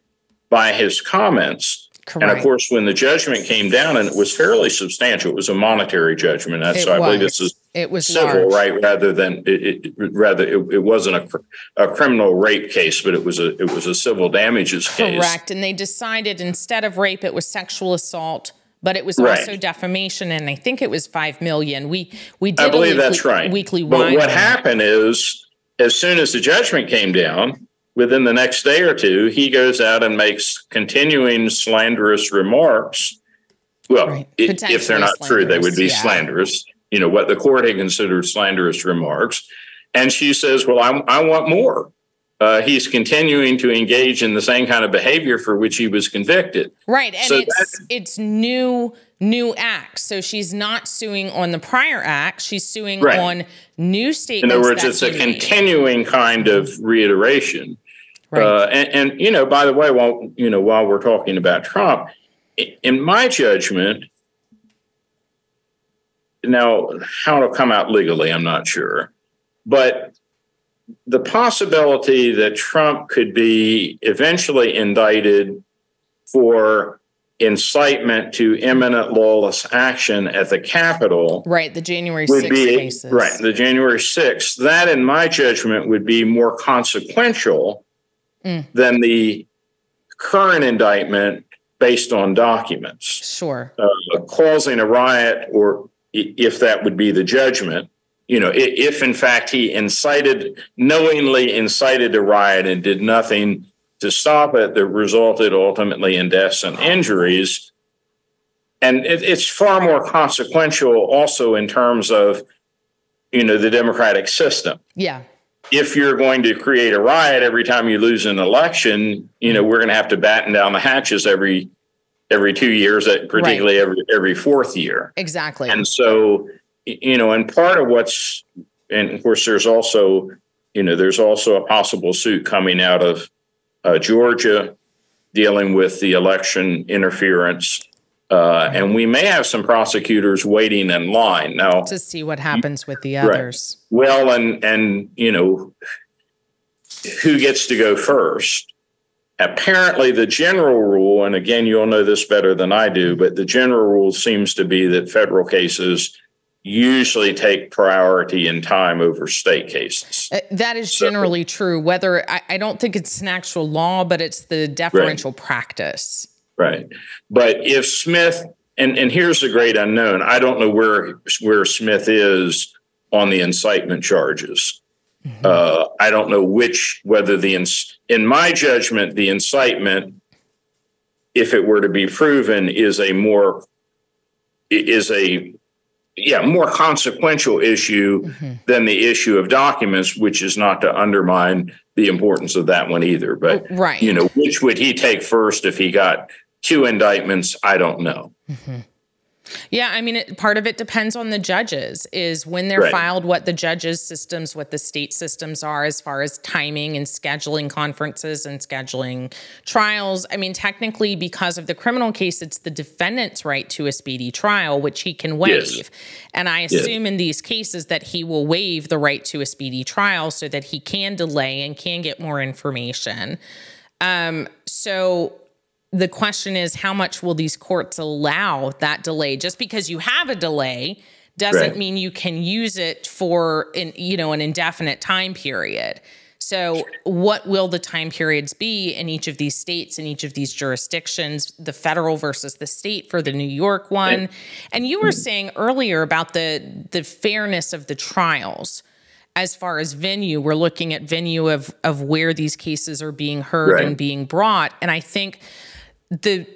by his comments. Correct. And of course, when the judgment came down, and it was fairly substantial, it was a monetary judgment. That's, so I believe this is it was civil, large. right? Rather than it, it rather it, it wasn't a, a criminal rape case, but it was a it was a civil damages case. Correct. And they decided instead of rape, it was sexual assault but it was right. also defamation, and I think it was five million. We we did. I believe that's right. Weekly. But what happened is, as soon as the judgment came down, within the next day or two, he goes out and makes continuing slanderous remarks. Well, right. if they're not true, they would be yeah. slanderous. You know what the court had considered slanderous remarks, and she says, "Well, I, I want more." uh, he's continuing to engage in the same kind of behavior for which he was convicted. Right, and so it's it's new new acts. So she's not suing on the prior act; she's suing right. on new statements. In other words, it's a made. continuing kind of reiteration. Right. Uh, and, and you know, by the way, while you know, while we're talking about Trump, in my judgment, now how it'll come out legally, I'm not sure, but the possibility that Trump could be eventually indicted for incitement to imminent lawless action at the Capitol. Right, the January 6th be, cases. Right, the January 6th. That, in my judgment, would be more consequential mm. than the current indictment based on documents. Sure. Uh, causing a riot, or if that would be the judgment, you know, if in fact he incited, knowingly incited a riot and did nothing to stop it, that resulted ultimately in deaths and injuries. And it, it's far more consequential also in terms of, you know, the democratic system. Yeah. If you're going to create a riot every time you lose an election, you know, we're going to have to batten down the hatches every every two years, uh, particularly right. every every fourth year. Exactly. And so you know, and part of what's, and of course, there's also, you know, there's also a possible suit coming out of uh, Georgia dealing with the election interference. Uh, and we may have some prosecutors waiting in line now to see what happens with the others. Right. Well, and and you know, who gets to go first? Apparently, the general rule, and again, you'll know this better than I do, but the general rule seems to be that federal cases usually take priority in time over state cases. Uh, that is so, generally true. Whether I, I, don't think it's an actual law, but it's the deferential right. practice. Right. But if Smith and and here's the great unknown. I don't know where where Smith is on the incitement charges. Mm-hmm. Uh, I don't know which whether the in my judgment the incitement, if it were to be proven, is a more is a yeah, more consequential issue mm-hmm. than the issue of documents, which is not to undermine the importance of that one either. But right. you know, which would he take first if he got two indictments? I don't know. Mm-hmm. Yeah, I mean, it, part of it depends on the judges. Is when they're right. filed, what the judges' systems, what the state systems are as far as timing and scheduling conferences and scheduling trials. I mean, technically, because of the criminal case, it's the defendant's right to a speedy trial, which he can waive. Yes. And I assume yes. in these cases that he will waive the right to a speedy trial so that he can delay and can get more information. Um, so the question is how much will these courts allow that delay just because you have a delay doesn't right. mean you can use it for an you know an indefinite time period So, what will the time periods be in each of these states, in each of these jurisdictions, the federal versus the state for the New York one? And you were saying earlier about the the fairness of the trials as far as venue. We're looking at venue of of where these cases are being heard Right. and being brought. And I think the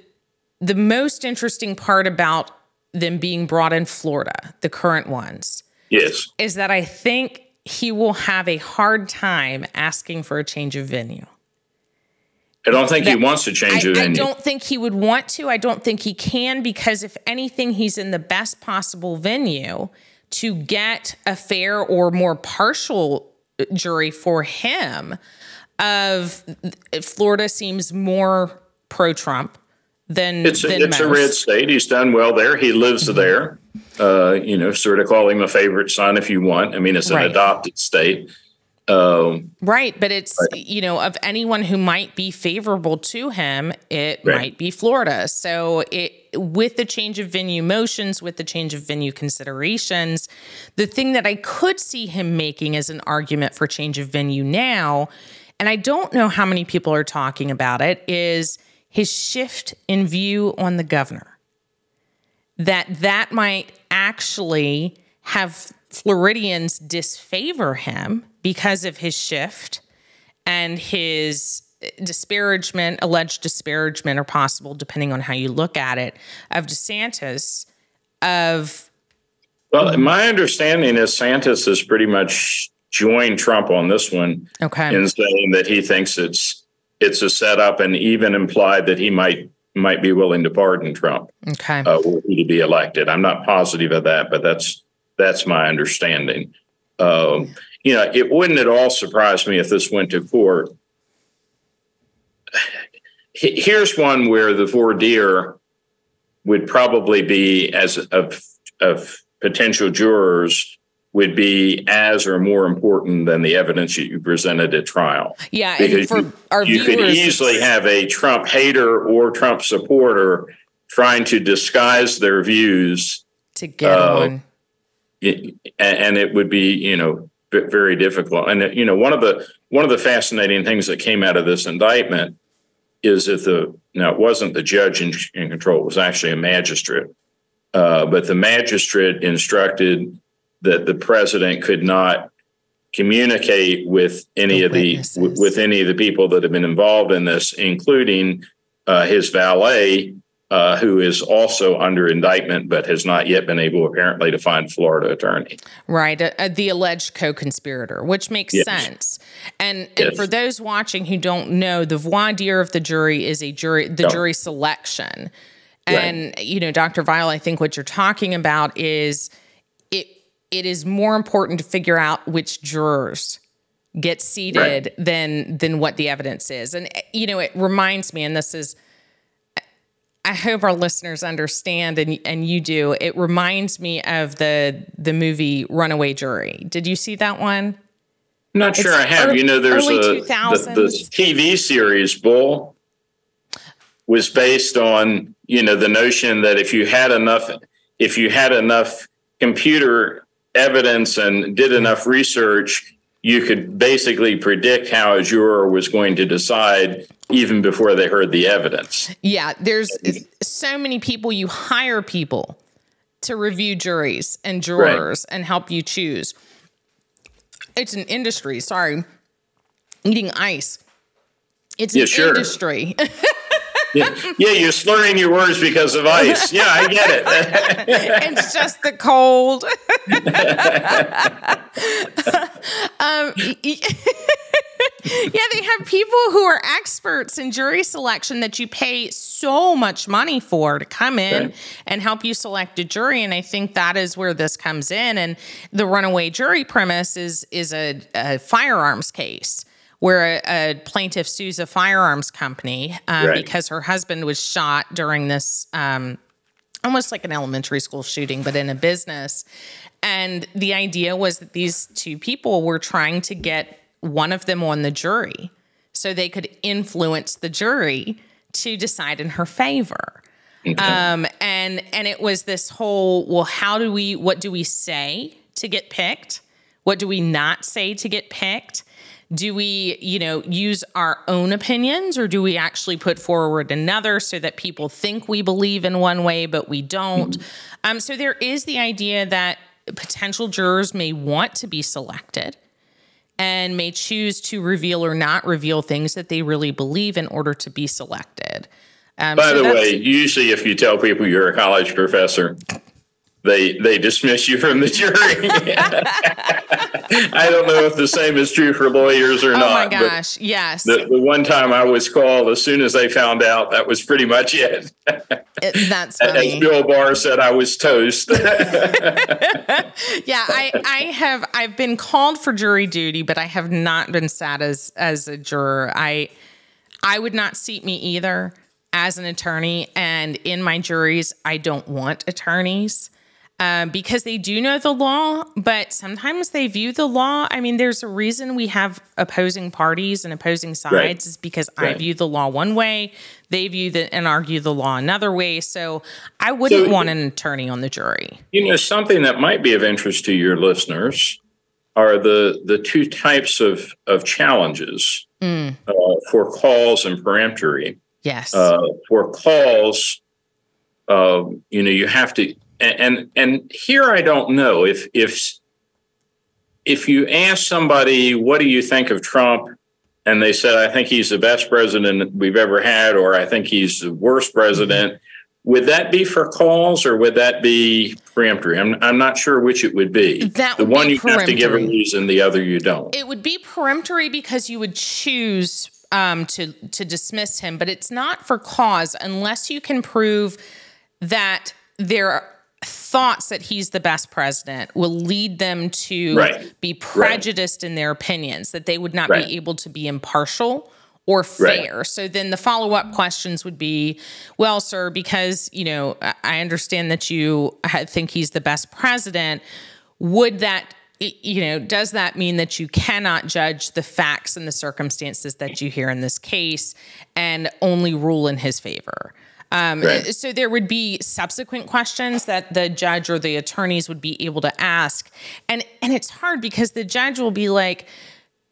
the most interesting part about them being brought in Florida, the current ones, Yes. is that I think he will have a hard time asking for a change of venue. I don't think he wants to change I, it. I don't think he would want to. I don't think he can because if anything, he's in the best possible venue to get a fair or more partial uh, jury for him. Of Florida seems more pro Trump than It's a, than it's a red state. He's done well there. He lives there. Uh, you know, sort of call him a favorite son if you want. I mean, it's an Right. adopted state. Um, Right, but it's you know of anyone who might be favorable to him, it Right. might be Florida. So it with the change of venue motions, with the change of venue considerations, the thing that I could see him making as an argument for change of venue now, and I don't know how many people are talking about it, is his shift in view on the governor that that might actually have Floridians disfavor him because of his shift and his disparagement, alleged disparagement, or possible, depending on how you look at it, of DeSantis. Of well, my understanding is Santos has pretty much joined Trump on this one okay, in saying that he thinks it's it's a setup, and even implied that he might might be willing to pardon Trump okay, uh, were he to be elected. I'm not positive of that, but that's that's my understanding. Um, you know, it wouldn't at all surprise me if this went to court. Here's one where the voir dire would probably be as of of potential jurors would be as or more important than the evidence that you presented at trial yeah. Because for you, our you viewers, could easily have a Trump hater or Trump supporter trying to disguise their views, to get uh, on. i- and it would be you know very difficult. And you know one of the one of the fascinating things that came out of this indictment is that the now it wasn't the judge in, in control; it was actually a magistrate. Uh, but the magistrate instructed that the president could not communicate with any The of the witnesses. with, with any of the people that have been involved in this, including uh, his valet, uh, who is also under indictment but has not yet been able apparently to find a Florida attorney. Right, uh, uh, the alleged co-conspirator, which makes Yes. sense. And, and Yes. for those watching who don't know, the voir dire of the jury is a jury, the No. jury selection. Right. And you know, Dr. Vile, I think what you're talking about is it. It is more important to figure out which jurors get seated than than what the evidence is. And eh, you know, it reminds me, and this is I hope our listeners understand and and you do. It reminds me of the the movie Runaway Jury. Did you see that one? I'm not sure I have. early- you know, there's a the, the TV series Bull was based on you know the notion that if you had enough if you had enough computer evidence and did enough research, you could basically predict how a juror was going to decide even before they heard the evidence. Yeah, there's so many people you hire people to review juries and jurors and help you choose. It's an industry. Sorry, eating ice. It's Yeah, an sure. industry. [LAUGHS] Yeah, yeah, you're slurring your words because of ice. Yeah, I get it. [LAUGHS] it's just the cold. [LAUGHS] um, [LAUGHS] yeah, they have people who are experts in jury selection that you pay so much money for to come in Right. and help you select a jury. And I think that is where this comes in. And the runaway jury premise is is a, a firearms case. Where a, a plaintiff sues a firearms company um, Right. because her husband was shot during this um, almost like an elementary school shooting, but in a business. And the idea was that these two people were trying to get one of them on the jury so they could influence the jury to decide in her favor. Um, and and it was this whole well, how do we what do we say to get picked? What do we not say to get picked? Do we, you know, use our own opinions or do we actually put forward another so that people think we believe in one way but we don't? Mm-hmm. Um, so there is the idea that potential jurors may want to be selected and may choose to reveal or not reveal things that they really believe in order to be selected. Um, By so the way, usually if you tell people you're a college professor, they they dismiss you from the jury. [LAUGHS] I don't know if the same is true for lawyers or oh not. Oh my gosh, yes. The, the, one time I was called, as soon as they found out, that was pretty much it. it that's [LAUGHS] funny. As Bill Barr said, I was toast. [LAUGHS] yeah, I I have I've been called for jury duty, but I have not been sat as as a juror. I I would not seat me either as an attorney, and in my juries, I don't want attorneys um, because they do know the law, but sometimes they view the law. I mean, there's a reason we have opposing parties and opposing sides right. is because right. I view the law one way, they view the and argue the law another way. So I wouldn't so, want an attorney on the jury. You know, something that might be of interest to your listeners are the the two types of of challenges mm. uh, for cause and peremptory. Yes, uh, for cause, uh, you know, you have to and and here I don't know if if if you ask somebody what do you think of Trump? and they said I think he's the best president we've ever had or I think he's the worst president would that be for cause or would that be peremptory? I'm I'm not sure which it would be. That the one you have to give a reason the other you don't. It would be peremptory because you would choose um, to to dismiss him but it's not for cause unless you can prove that there thoughts that he's the best president will lead them to right. be prejudiced right. in their opinions, that they would not right. be able to be impartial or fair. So then the follow up questions would be, well, sir, because you know I understand that you think he's the best president. Would that you know does that mean that you cannot judge the facts and the circumstances that you hear in this case and only rule in his favor? Um, right. So there would be subsequent questions that the judge or the attorneys would be able to ask, and and it's hard because the judge will be like,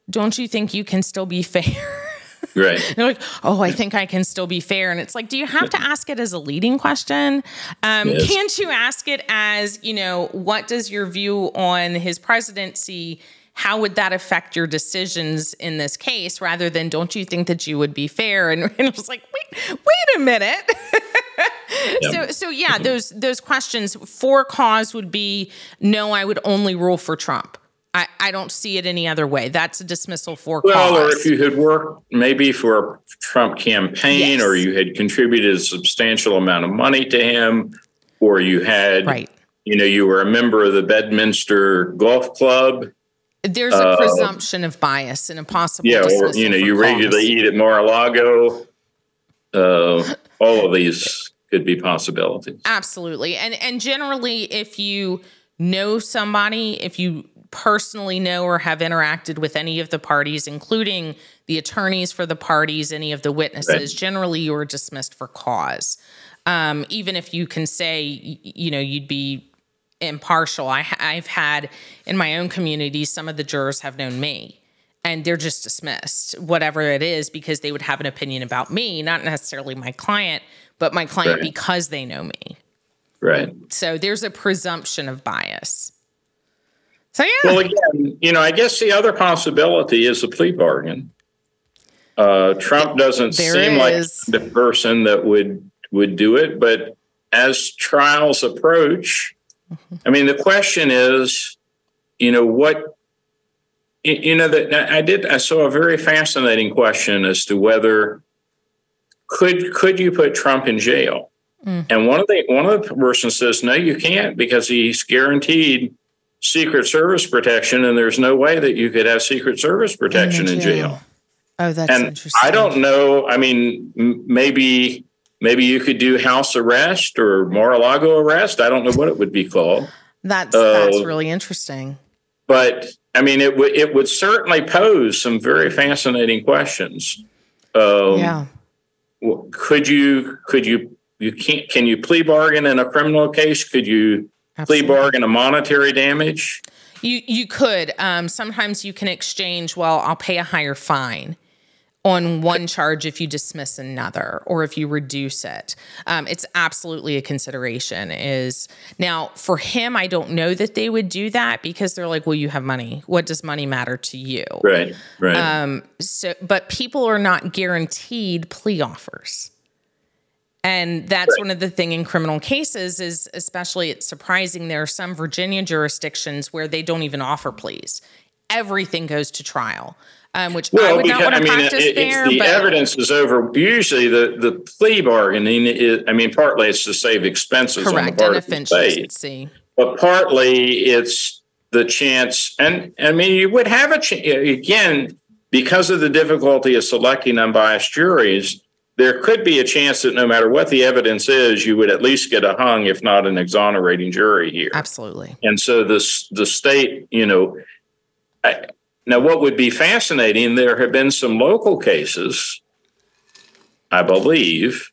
"Don't you think you can still be fair?" [LAUGHS] Right. They're like, oh, I think I can still be fair. And it's like, do you have to ask it as a leading question? Um, yes. Can't you ask it as, you know, what does your view on his presidency how would that affect your decisions in this case rather than don't you think that you would be fair and, and it was like wait wait a minute [LAUGHS] yep. so so yeah those those questions for cause would be no i would only rule for trump I, I don't see it any other way. That's a dismissal for well, cause. or if you had worked maybe for a Trump campaign, yes. or you had contributed a substantial amount of money to him, or you had, right. you know, you were a member of the Bedminster Golf Club, there's a uh, presumption of bias and a possible yeah, or you know, you regularly eat at Mar-a-Lago. Uh, all of these could be possibilities. Absolutely, and and generally, if you know somebody, if you personally know or have interacted with any of the parties, including the attorneys for the parties, any of the witnesses, right. generally you are dismissed for cause. Um, even if you can say, you know, you'd be impartial. I, I've had in my own community, some of the jurors have known me and they're just dismissed, whatever it is, because they would have an opinion about me, not necessarily my client, but my client right. because they know me. Right. So there's a presumption of bias. So yeah. Well, again, you know, I guess the other possibility is a plea bargain. Uh, Trump doesn't there seem is. like the person that would would do it, but as trials approach, I mean, the question is, you know, what, you know, that I did, I saw a very fascinating question as to whether could could you put Trump in jail? Mm. And one of the one of the persons says, no, you can't because he's guaranteed Secret Service protection, and there's no way that you could have Secret Service protection in jail. In jail. Oh, that's and interesting. I don't know. I mean, m- maybe maybe you could do house arrest or Mar-a-Lago arrest. I don't know what it would be called. That's uh, that's really interesting. But I mean, it would it would certainly pose some very fascinating questions. Um, yeah. Could you could you you can't can you plea bargain in a criminal case? Could you Absolutely. plea bargain a monetary damage? You you could. Um, sometimes you can exchange. Well, I'll pay a higher fine on one charge if you dismiss another or if you reduce it. Um, it's absolutely a consideration. Is now for him, I don't know that they would do that because they're like, well, you have money. What does money matter to you? Right. Right. Um, so, but people are not guaranteed plea offers. And that's right. one of the thing in criminal cases is especially it's surprising there are some Virginia jurisdictions where they don't even offer pleas. Everything goes to trial um, which well, I would because, not want to I mean, practice it, there. The but... evidence is over. Usually, the, the plea bargaining is. I mean, partly it's to save expenses Correct, on the part of the state, but partly it's the chance. And I mean, you would have a chance again because of the difficulty of selecting unbiased juries. There could be a chance that no matter what the evidence is, you would at least get a hung, if not an exonerating jury here. Absolutely. And so this the state, you know. I, now, what would be fascinating, there have been some local cases, I believe,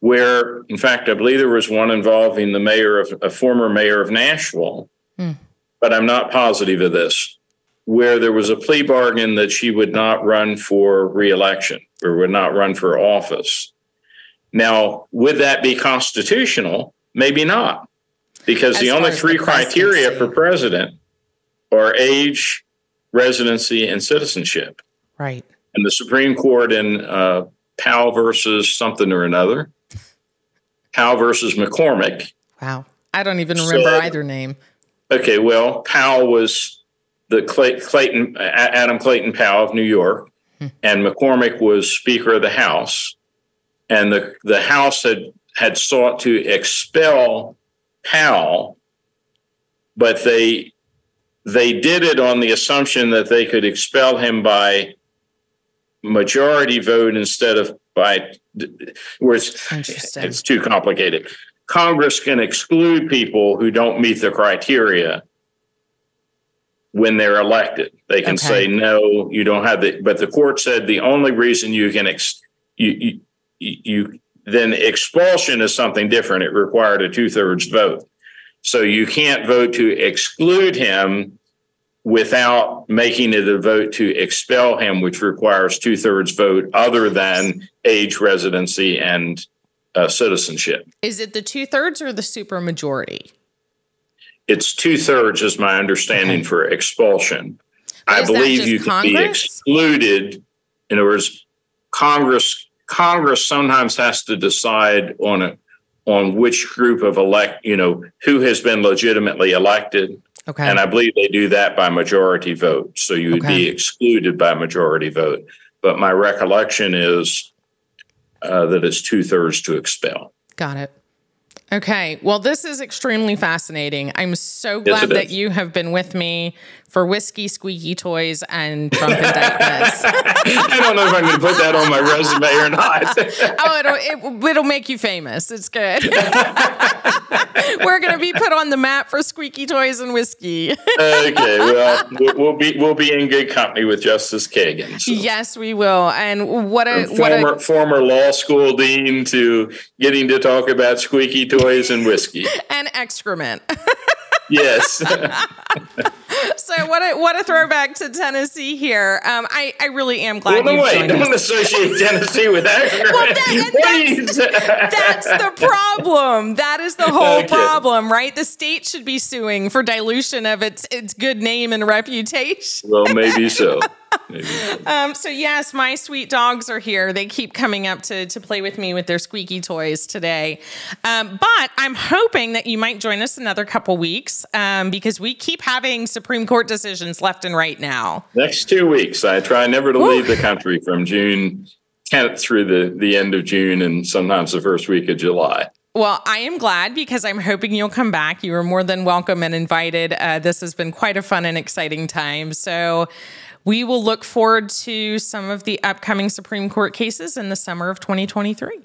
where, in fact, I believe there was one involving the mayor of a former mayor of Nashville, hmm. but I'm not positive of this, where there was a plea bargain that she would not run for reelection or would not run for office. Now, would that be constitutional? Maybe not, because As the only three the criteria for president are age, residency and citizenship. Right. And the Supreme Court in uh, Powell versus something or another, Powell versus McCormack. Wow. I don't even remember either name. Okay, well, Powell was the Clay, Clayton, Adam Clayton Powell of New York, hmm. and McCormack was Speaker of the House. And the, the House had, had sought to expel Powell, but they they did it on the assumption that they could expel him by majority vote instead of by where it's, it's too complicated. Congress can exclude people who don't meet the criteria when they're elected. They can okay. say no, you don't have the. But the court said the only reason you can ex, you, you you then expulsion is something different. It required a two thirds vote. So you can't vote to exclude him without making it a vote to expel him, which requires two thirds vote other than age, residency, and uh, citizenship. Is it the two thirds or the supermajority? It's two thirds, is my understanding okay. for expulsion. But I believe you can be excluded. In other words, Congress Congress sometimes has to decide on a on which group of elect, you know, who has been legitimately elected. Okay. And I believe they do that by majority vote. So you would okay. be excluded by majority vote. But my recollection is uh, that it's two thirds to expel. Got it. Okay. Well, this is extremely fascinating. I'm so glad yes, that you have been with me for whiskey, squeaky toys, and Trump indictments. [LAUGHS] I don't know if I'm going to put that on my resume or not. [LAUGHS] oh, it'll, it, will make you famous. It's good. [LAUGHS] We're going to be put on the map for squeaky toys and whiskey. okay. Well, we'll be we'll be in good company with Justice Kagan. So. Yes, we will. And what a From former what a, former law school dean to getting to talk about squeaky toys and whiskey and excrement yes. [LAUGHS] so what a what a throwback to Tennessee here. Um, I I really am glad. Well, no, wait, don't us. associate Tennessee with that. [LAUGHS] well, that, that's, that's, the problem. That is the whole okay. problem, right? The state should be suing for dilution of its its good name and reputation. Well, maybe so. [LAUGHS] Um, so yes, my sweet dogs are here. They keep coming up to to play with me with their squeaky toys today. Um, but I'm hoping that you might join us another couple weeks um, because we keep having Supreme Court decisions left and right now. Next two weeks, I try never to leave the country from June 10th through the the end of June and sometimes the first week of July. Well, I am glad because I'm hoping you'll come back. You are more than welcome and invited. Uh, this has been quite a fun and exciting time. So, we will look forward to some of the upcoming Supreme Court cases in the summer of 2023.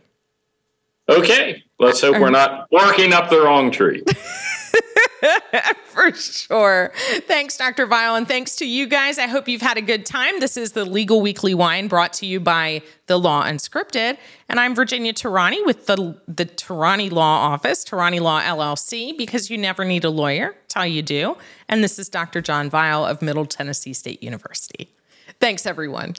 Okay. Let's hope we're not barking up the wrong tree. [LAUGHS] [LAUGHS] For sure. Thanks, Dr. Vile, and thanks to you guys. I hope you've had a good time. This is the Legal Weekly Wine brought to you by the Law Unscripted. And I'm Virginia Tehrani with the, the Tehrani Law Office, Tehrani Law LLC, because you never need a lawyer. Tell you do. And this is Dr. John Vile of Middle Tennessee State University. Thanks, everyone.